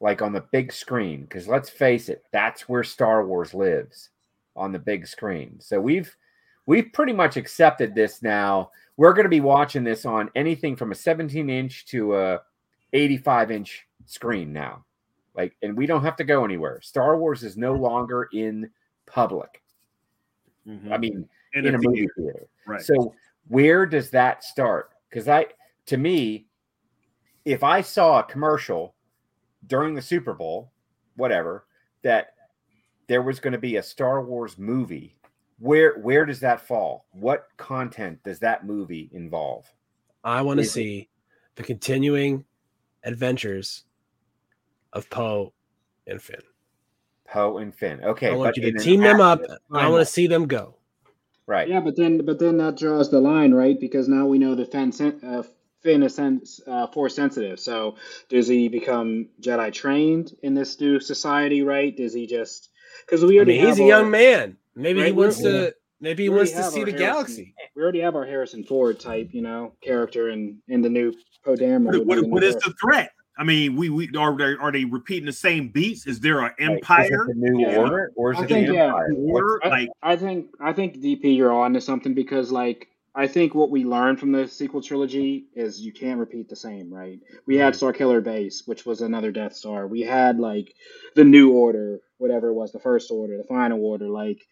Like on the big screen? Because let's face it, that's where Star Wars lives on the big screen. So we've we've pretty much accepted this now. We're going to be watching this on anything from a 17 inch to a 85 inch screen now. Like, and we don't have to go anywhere. Star Wars is no longer in public. Mm-hmm. I mean, in, in a, a movie theater. Right. So where does that start? Because I, to me, if I saw a commercial during the Super Bowl, whatever, that there was going to be a Star Wars movie, where where does that fall? What content does that movie involve? I want to see it? the continuing adventures of Poe and Finn. Poe and Finn. Okay, I want you to team them up. I want to see them go. Right. Yeah, but then but then that draws the line, right? Because now we know that Finn, uh, Finn is sense, uh, force sensitive. So does he become Jedi trained in this new society? Right? Does he just because we already I mean, he's a our, young man. Maybe right? he wants We're, to. Maybe he wants to see the Harrison, galaxy. We already have our Harrison Ford type, you know, character in in the new Poe Dameron. What, what, what is the threat? I mean, we we are they are they repeating the same beats? Is there an empire? Right. new yeah. order, or is I it think, yeah. Order? I, like I think I think DP, you're on to something because like I think what we learned from the sequel trilogy is you can't repeat the same, right? We had Star Killer Base, which was another Death Star. We had like the New Order, whatever it was, the First Order, the Final Order. Like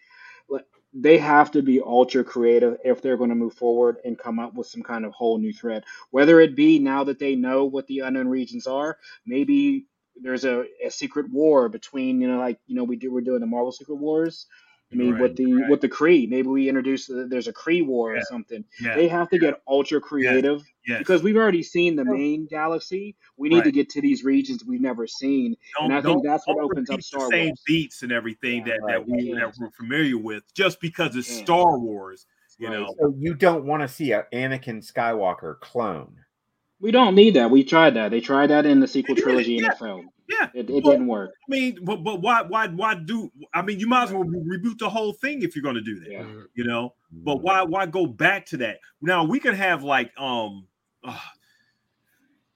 they have to be ultra creative if they're going to move forward and come up with some kind of whole new threat. Whether it be now that they know what the unknown regions are, maybe there's a, a secret war between you know like you know we do we're doing the Marvel Secret Wars. I mean, Right, with the right. with the Kree, maybe we introduce the, there's a Kree war Yeah, or something. Yeah. They have to get ultra creative yes. because we've already seen the main galaxy. We need to get to these regions we've never seen. don't, and I think that's what opens up repeat the Star same Wars. beats and everything Yeah, that, right. that we Yeah. that we're familiar with just because it's Yeah. Star Wars. You Right. know, So you don't want to see an Anakin Skywalker clone. We don't need that. We tried that. They tried that in the sequel trilogy in yeah. the film. yeah. It, it Well, didn't work. I mean, but, but why why why do I mean you might as well reboot the whole thing if you're going to do that. Yeah. You know, but why why go back to that? Now we can have like um uh,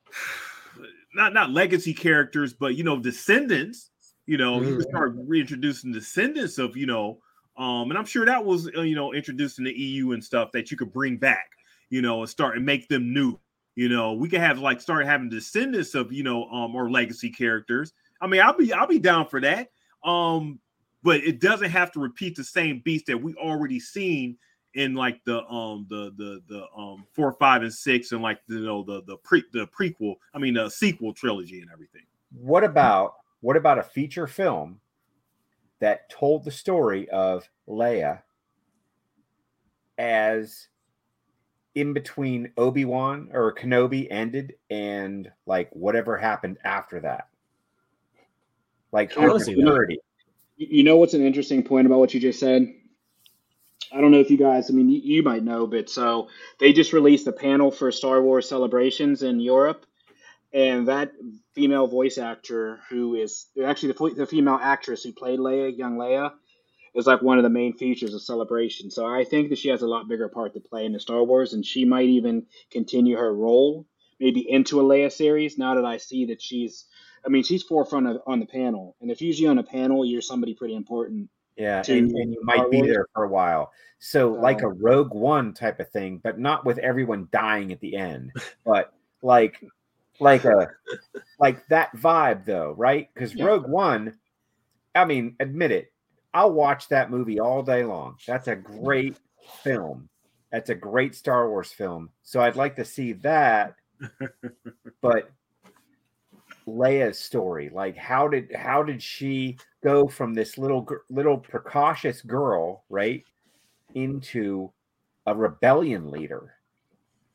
not not legacy characters, but you know, descendants, you know, you can Mhm. start reintroducing descendants of, you know, um, and I'm sure that was uh, you know introduced in the EU and stuff that you could bring back, you know, and start and make them new. You know, we could have like start having descendants of, you know, um, or legacy characters. I mean, I'll be I'll be down for that. Um, but it doesn't have to repeat the same beast that we already seen in like the um the the the um four, five, and six, and like you know the the pre the prequel. I mean the sequel trilogy and everything. What about what about a feature film that told the story of Leia as in between Obi-Wan or Kenobi ended and like whatever happened after that? Like I her wanna see that. maturity. You you know what's an interesting point about what you just said? I don't know if you guys, I mean, you, you might know, but so they just released a panel for Star Wars celebrations in Europe. And that female voice actor, who is actually the, the female actress who played Leia, young Leia, is like one of the main features of Celebration. So I think that she has a lot bigger part to play in the Star Wars, and she might even continue her role, maybe into a Leia series. Now that I see that she's, I mean, she's forefront of, on the panel, and if usually on a panel, you're somebody pretty important. Yeah, to and, and you Star might be Wars. there for a while. So, like a Rogue One type of thing, but not with everyone dying at the end, but like, like a, like that vibe though, right? Because Yeah. Rogue One, I mean, admit it, I'll watch that movie all day long. That's a great film. That's a great Star Wars film. So I'd like to see that, but Leia's story, like how did how did she go from this little little precocious girl, right, into a rebellion leader?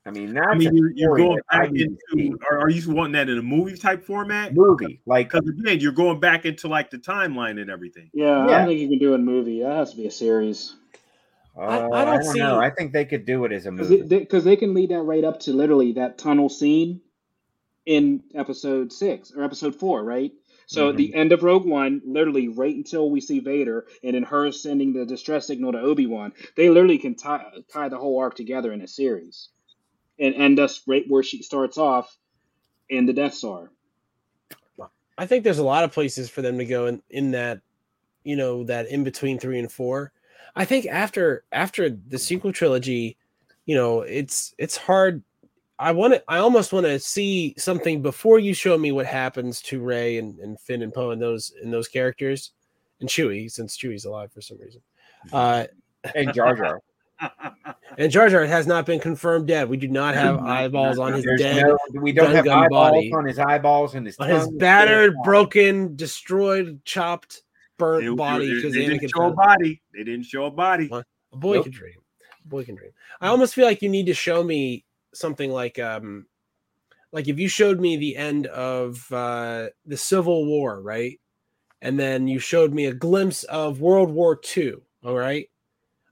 I mean, that's I mean, you're, you're going back need to see. into. Are, are you wanting that in a movie type format? movie, like Because again, you're going back into like the timeline and everything. Yeah, I don't think you can do a movie. That has to be a series. uh, I I, don't don't see- know. I think they could do it as a movie. because they can lead that right up to literally that tunnel scene in episode six or episode four, right? So at the end of Rogue One, literally right until we see Vader, and then her sending the distress signal to Obi Wan, they literally can tie tie the whole arc together in a series, and end us right where she starts off in the Death Star. I think there's a lot of places for them to go in, in that, you know, that in between three and four. I think after after the sequel trilogy, you know, it's it's hard. I want to. I almost want to see something before you show me what happens to Rey and, and Finn and Poe and those and those characters, and Chewie since Chewie's alive for some reason. Uh, and Jar Jar. and Jar Jar has not been confirmed dead. We do not have eyeballs on his There's dead, no, we don't have eyeballs body. on his eyeballs and his on his battered, broken, destroyed, chopped, burnt They, body they- because they didn't show a body. They didn't show a body. A boy Nope. can dream. A boy can dream. I almost feel like you need to show me something like um like if you showed me the end of uh the Civil War, right? And then you showed me a glimpse of World War II, all right?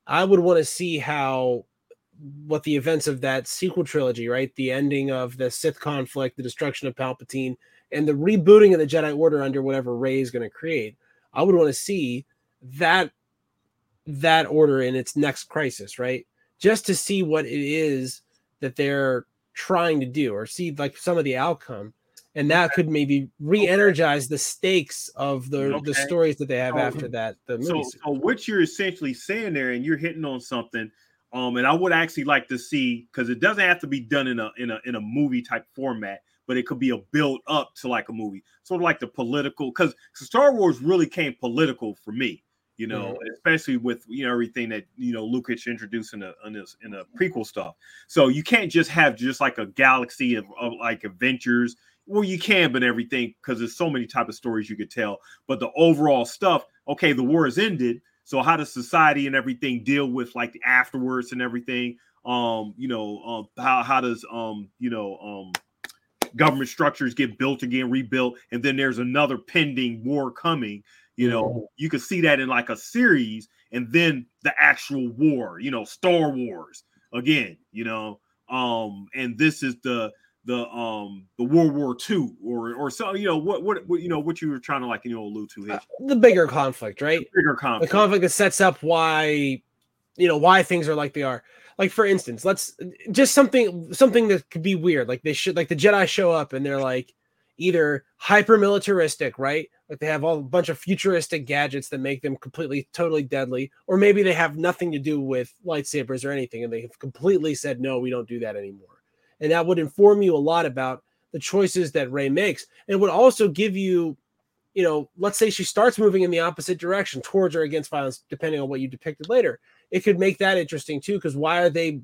I would want to see how what the events of that sequel trilogy, right? The ending of the Sith conflict, the destruction of Palpatine, and the rebooting of the Jedi Order under whatever Rey is going to create. I would want to see that that order in its next crisis, right? Just to see what it is that they're trying to do or see like some of the outcome. And that could maybe re-energize the stakes of the, the stories that they have So- after that. The. So, so what you're essentially saying there, and you're hitting on something, um, and I would actually like to see because it doesn't have to be done in a in a in a movie type format, but it could be a build up to like a movie, sort of like the political. Because Star Wars really came political for me, you know, especially with you know everything that you know Lucas introduced in the in this in the prequel stuff. So you can't just have just like a galaxy of, of like adventures. Well, you can, but everything because there's so many type of stories you could tell. But the overall stuff, okay, the war has ended. So how does society and everything deal with like the afterwards and everything? Um, you know, um, how how does um, you know, um, government structures get built again, rebuilt, and then there's another pending war coming. You know, mm-hmm. you could see that in like a series, and then the actual war. You know, Star Wars again. You know, um, and this is the the um the World War II or or so you know what what, what you know what you were trying to like you know allude to uh, the bigger conflict right? The bigger conflict. The conflict that sets up why you know why things are like they are. Like for instance let's just something something that could be weird. Like they should like the Jedi show up and they're like either hyper militaristic right? Like they have all a bunch of futuristic gadgets that make them completely totally deadly or maybe they have nothing to do with lightsabers or anything and they have completely said no we don't do that anymore and that would inform you a lot about the choices that Rey makes. And would also give you, you know, let's say she starts moving in the opposite direction towards or against violence, depending on what you depicted later. It could make that interesting too, because why are they,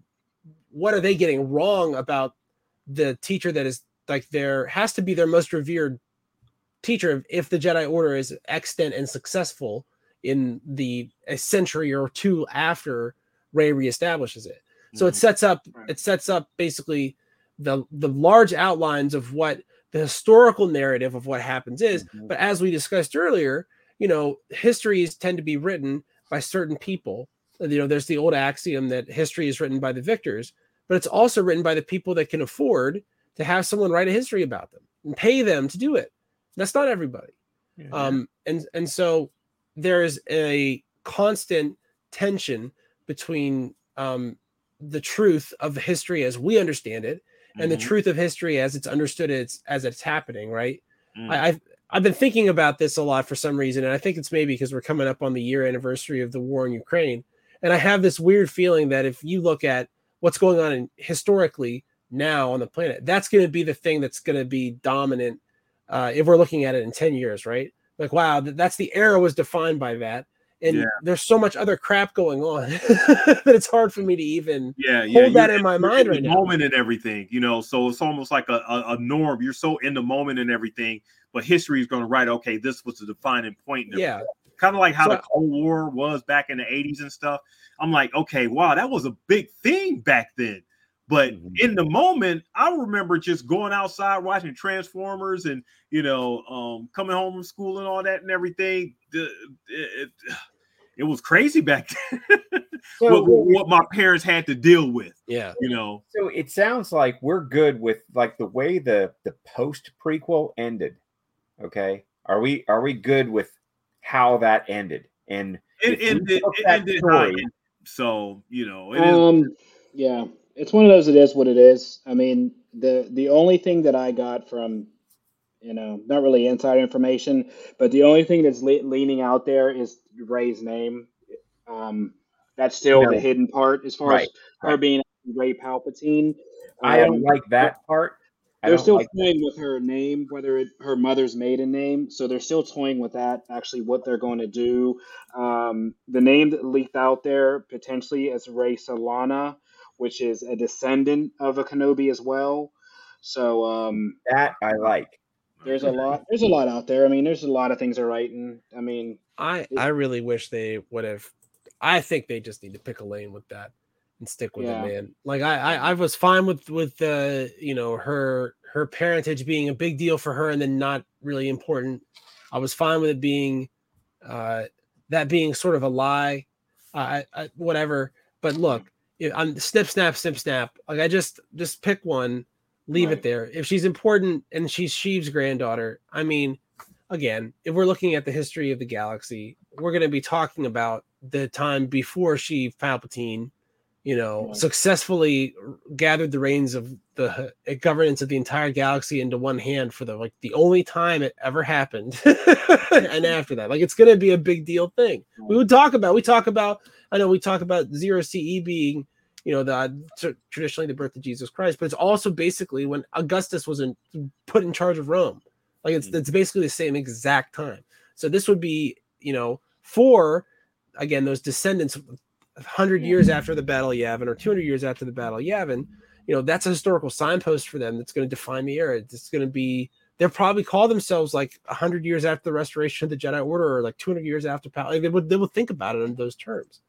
what are they getting wrong about the teacher that is like there has to be their most revered teacher if the Jedi Order is extant and successful in the a century or two after Rey reestablishes it. So it mm-hmm. sets up it sets up basically the the large outlines of what the historical narrative of what happens is. Mm-hmm. But as we discussed earlier, you know, histories tend to be written by certain people. You know, there's the old axiom that history is written by the victors, but it's also written by the people that can afford to have someone write a history about them and pay them to do it. That's not everybody. Yeah. Um, and and so there's a constant tension between um, the truth of history as we understand it and the mm-hmm. truth of history as it's understood it's as it's happening right mm. I, have i've been thinking about this a lot for some reason and i think it's maybe because we're coming up on the year anniversary of the war in ukraine and i have this weird feeling that if you look at what's going on in, historically now on the planet that's going to be the thing that's going to be dominant uh, if we're looking at it in 10 years right like wow that's the era was defined by that and yeah. there's so much other crap going on that it's hard for me to even yeah, yeah hold that in my mind in right now. Moment and everything, you know. So it's almost like a, a, a, norm. You're so in the moment and everything, but history is going to write. Okay, this was the defining point. Yeah, kind of like how so, the Cold War was back in the '80s and stuff. I'm like, okay, wow, that was a big thing back then. But mm-hmm. in the moment, I remember just going outside watching Transformers and you know, um, coming home from school and all that and everything. It, it, it was crazy back then. so, what, what, my parents had to deal with. Yeah, you know. So it sounds like we're good with like the way the the post prequel ended. Okay, are we are we good with how that ended? And it ended. It ended story, so you know. um. Is, yeah it's one of those. It is what it is. I mean, the the only thing that I got from, you know, not really inside information, but the only thing that's le- leaning out there is Rey's name. Um, that's still no. the hidden part as far right. as her right. being Rey Palpatine. I don't um, like that part. they're still like toying that. with her name, whether it her mother's maiden name. So they're still toying with that. Actually, what they're going to do. Um, the name that leaked out there potentially is Rey Solana which is a descendant of a Kenobi as well. So um, that I like. There's a lot. There's a lot out there. I mean, there's a lot of things they're writing. I mean, I I really wish they would have. I think they just need to pick a lane with that and stick with yeah. it, man. Like I, I I was fine with with uh you know her her parentage being a big deal for her and then not really important. I was fine with it being uh that being sort of a lie. I, I whatever. But look, I'm snip snap snip snap. Like I just just pick one, leave right. it there. If she's important and she's Sheev's granddaughter, I mean, again, if we're looking at the history of the galaxy, we're going to be talking about the time before she Palpatine, you know, right. successfully gathered the reins of the uh, governance of the entire galaxy into one hand for the like the only time it ever happened. and after that, like it's going to be a big deal thing. We would talk about. We talk about I know we talk about zero CE being, you know, the traditionally the birth of Jesus Christ, but it's also basically when Augustus was in, put in charge of Rome. Like it's mm. it's basically the same exact time. So this would be, you know, for again those descendants, hundred years after the Battle of Yavin or two hundred years after the Battle of Yavin, you know that's a historical signpost for them that's going to define the era. It's going to be they'll probably call themselves like hundred years after the restoration of the Jedi Order, or like two hundred years after Pal. Like they would they would think about it in those terms.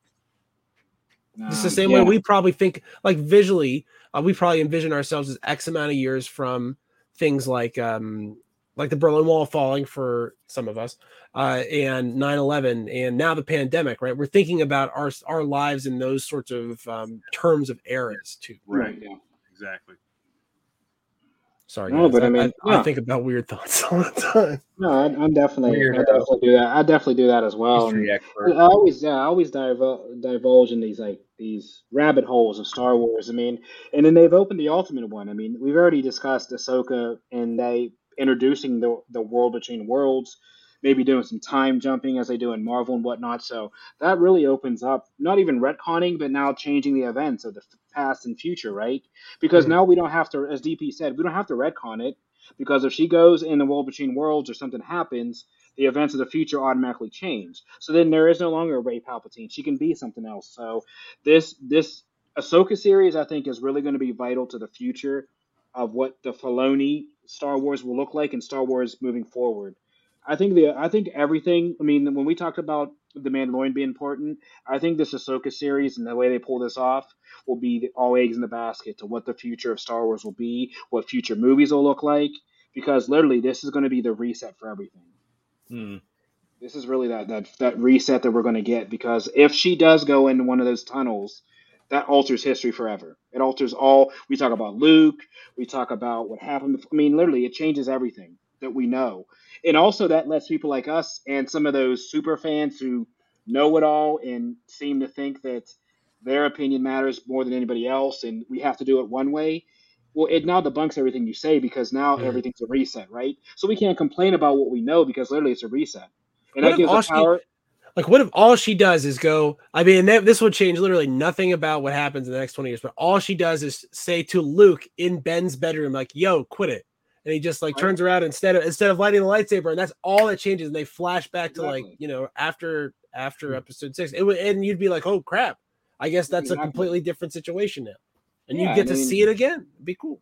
It's the Um, same yeah. way we probably think, like visually, uh, we probably envision ourselves as X amount of years from things like, um, like the Berlin Wall falling for some of us, uh, and 9/11, and now the pandemic. Right, we're thinking about our our lives in those sorts of um, terms of eras too. Right. Yeah. Exactly. Sorry, No, guys. but I I, mean, I, I think about weird thoughts all the time. No, I, I'm definitely, I Weirdo. definitely do that. I definitely do that as well. I always, yeah, I always divul- divulge in these like these rabbit holes of Star Wars. I mean, and then they've opened the ultimate one. I mean, we've already discussed Ahsoka and they introducing the the world between worlds, maybe doing some time jumping as they do in Marvel and whatnot. So that really opens up not even retconning, but now changing the events of the past and future, right? Because Mhm. now we don't have to, as DP said, we don't have to retcon it. Because if she goes in the world between worlds or something happens, the events of the future automatically change. So then there is no longer a Rey Palpatine. She can be something else. So this this Ahsoka series, I think, is really going to be vital to the future of what the Filoni Star Wars will look like and Star Wars moving forward. I think the I think everything. I mean, when we talked about the Mandalorian be important, I think this Ahsoka series and the way they pull this off will be all eggs in the basket to what the future of Star Wars will be, what future movies will look like, because literally this is going to be the reset for everything. Hmm. This is really that that that reset that we're going to get because if she does go into one of those tunnels, that alters history forever. It alters all. We talk about Luke. We talk about what happened. I mean, literally, it changes everything that we know, and also that lets people like us and some of those super fans who know it all and seem to think that their opinion matters more than anybody else, and we have to do it one way. Well, it now debunks everything you say because now Mhm. everything's a reset, right? So we can't complain about what we know because literally it's a reset, and What that gives us power. Like, what if all she does is go? I mean, that, this would change literally nothing about what happens in the next 20 years, but all she does is say to Luke in Ben's bedroom, like, yo, quit it. And he just like turns around instead of instead of lighting the lightsaber, and that's all that changes. And they flash back to like, you know, after after mm. episode six. It would and you'd be like, oh crap. I guess that's a completely different situation now. And Yeah, you get I to mean- see it again. It'd be cool.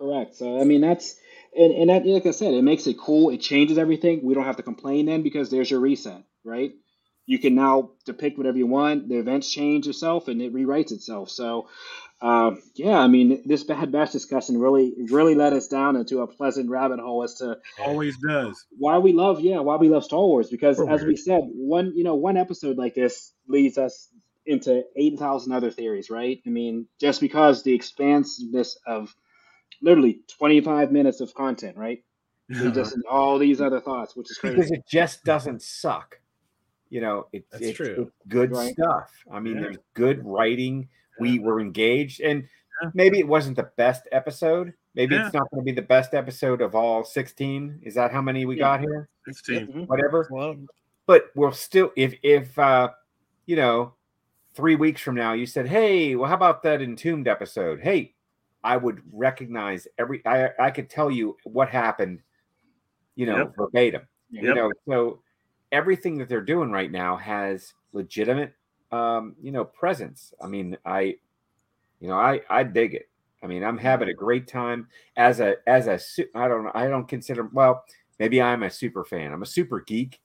Correct. So I mean that's and, and that like I said, it makes it cool. It changes everything. We don't have to complain then because there's your reset, right? You can now depict whatever you want. The events change itself and it rewrites itself. So uh, yeah, I mean this bad batch discussion really really led us down into a pleasant rabbit hole as to Always does. why we love yeah why we love Star Wars because We're as we said one you know one episode like this leads us into eight thousand other theories right I mean just because the expansiveness of literally twenty five minutes of content right leads us into all these other thoughts which is because it just doesn't suck. You know, it, That's it's, true. it's good Right. stuff. I mean, Yeah. there's good writing. We were engaged, and maybe it wasn't the best episode. Maybe Yeah. it's not going to be the best episode of all 16. Is that how many we Yeah. got here? Sixteen. Mhm. Whatever. Well, But we'll still, if if uh, you know, three weeks from now, you said, "Hey, well, how about that entombed episode?" Hey, I would recognize every. I I could tell you what happened. You know, Yep. verbatim. you know so everything that they're doing right now has legitimate um you know presence i mean i you know i i dig it i mean i'm having a great time as a as a I don't i don't consider well maybe i'm a super fan i'm a super geek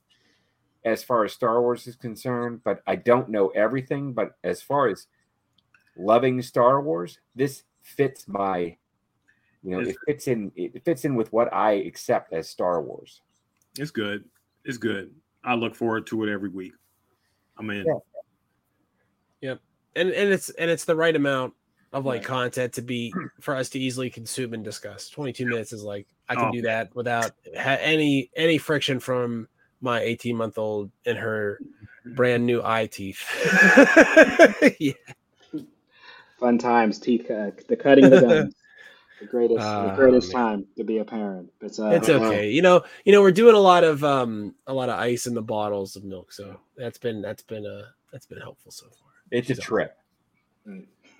as far as star wars is concerned but i don't know everything but as far as loving star wars this fits my you know It's- it fits in it fits in with what i accept as star wars It's good. It's good. I look forward to it every week. I'm in. Yeah. And and it's and it's the right amount of like Right. content to be for us to easily consume and discuss. Twenty two minutes is like I can Oh. do that without ha- any any friction from my eighteen month old and her brand new eye teeth. yeah. fun times teeth cut, the cutting of the guns the greatest the Ah, greatest man. time to be a parent but uh, It's okay. You know, you know, we're doing a lot of um a lot of ice in the bottles of milk, so that's been that's been uh that's been helpful so far. It's a So- trip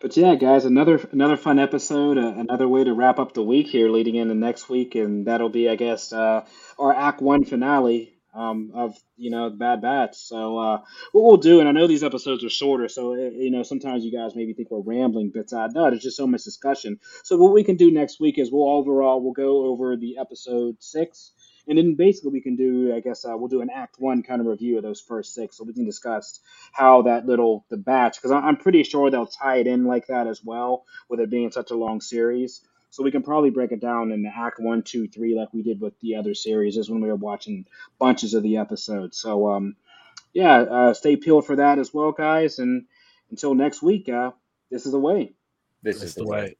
but yeah, guys, another another fun episode, uh, another way to wrap up the week here, leading into next week, and that'll be, I guess, uh, our Act One finale. um, of you know Bad Batch. So uh, what we'll do, and I know these episodes are shorter, so eh, you know sometimes you guys maybe think we're rambling, but uh, no, there's just so much discussion. So what we can do next week is we'll overall we'll go over the episode six. And then basically we can do, I guess, uh, we'll do an Act One kind of review of those first six, so we can discuss how that little the batch, because I'm pretty sure they'll tie it in like that as well, with it being such a long series. So we can probably break it down in Act One, Two, Three, like we did with the other series, is when we were watching bunches of the episodes. So um, yeah, uh, stay peeled for that as well, guys. And until next week, uh, this is the way. This That's is the the way. way.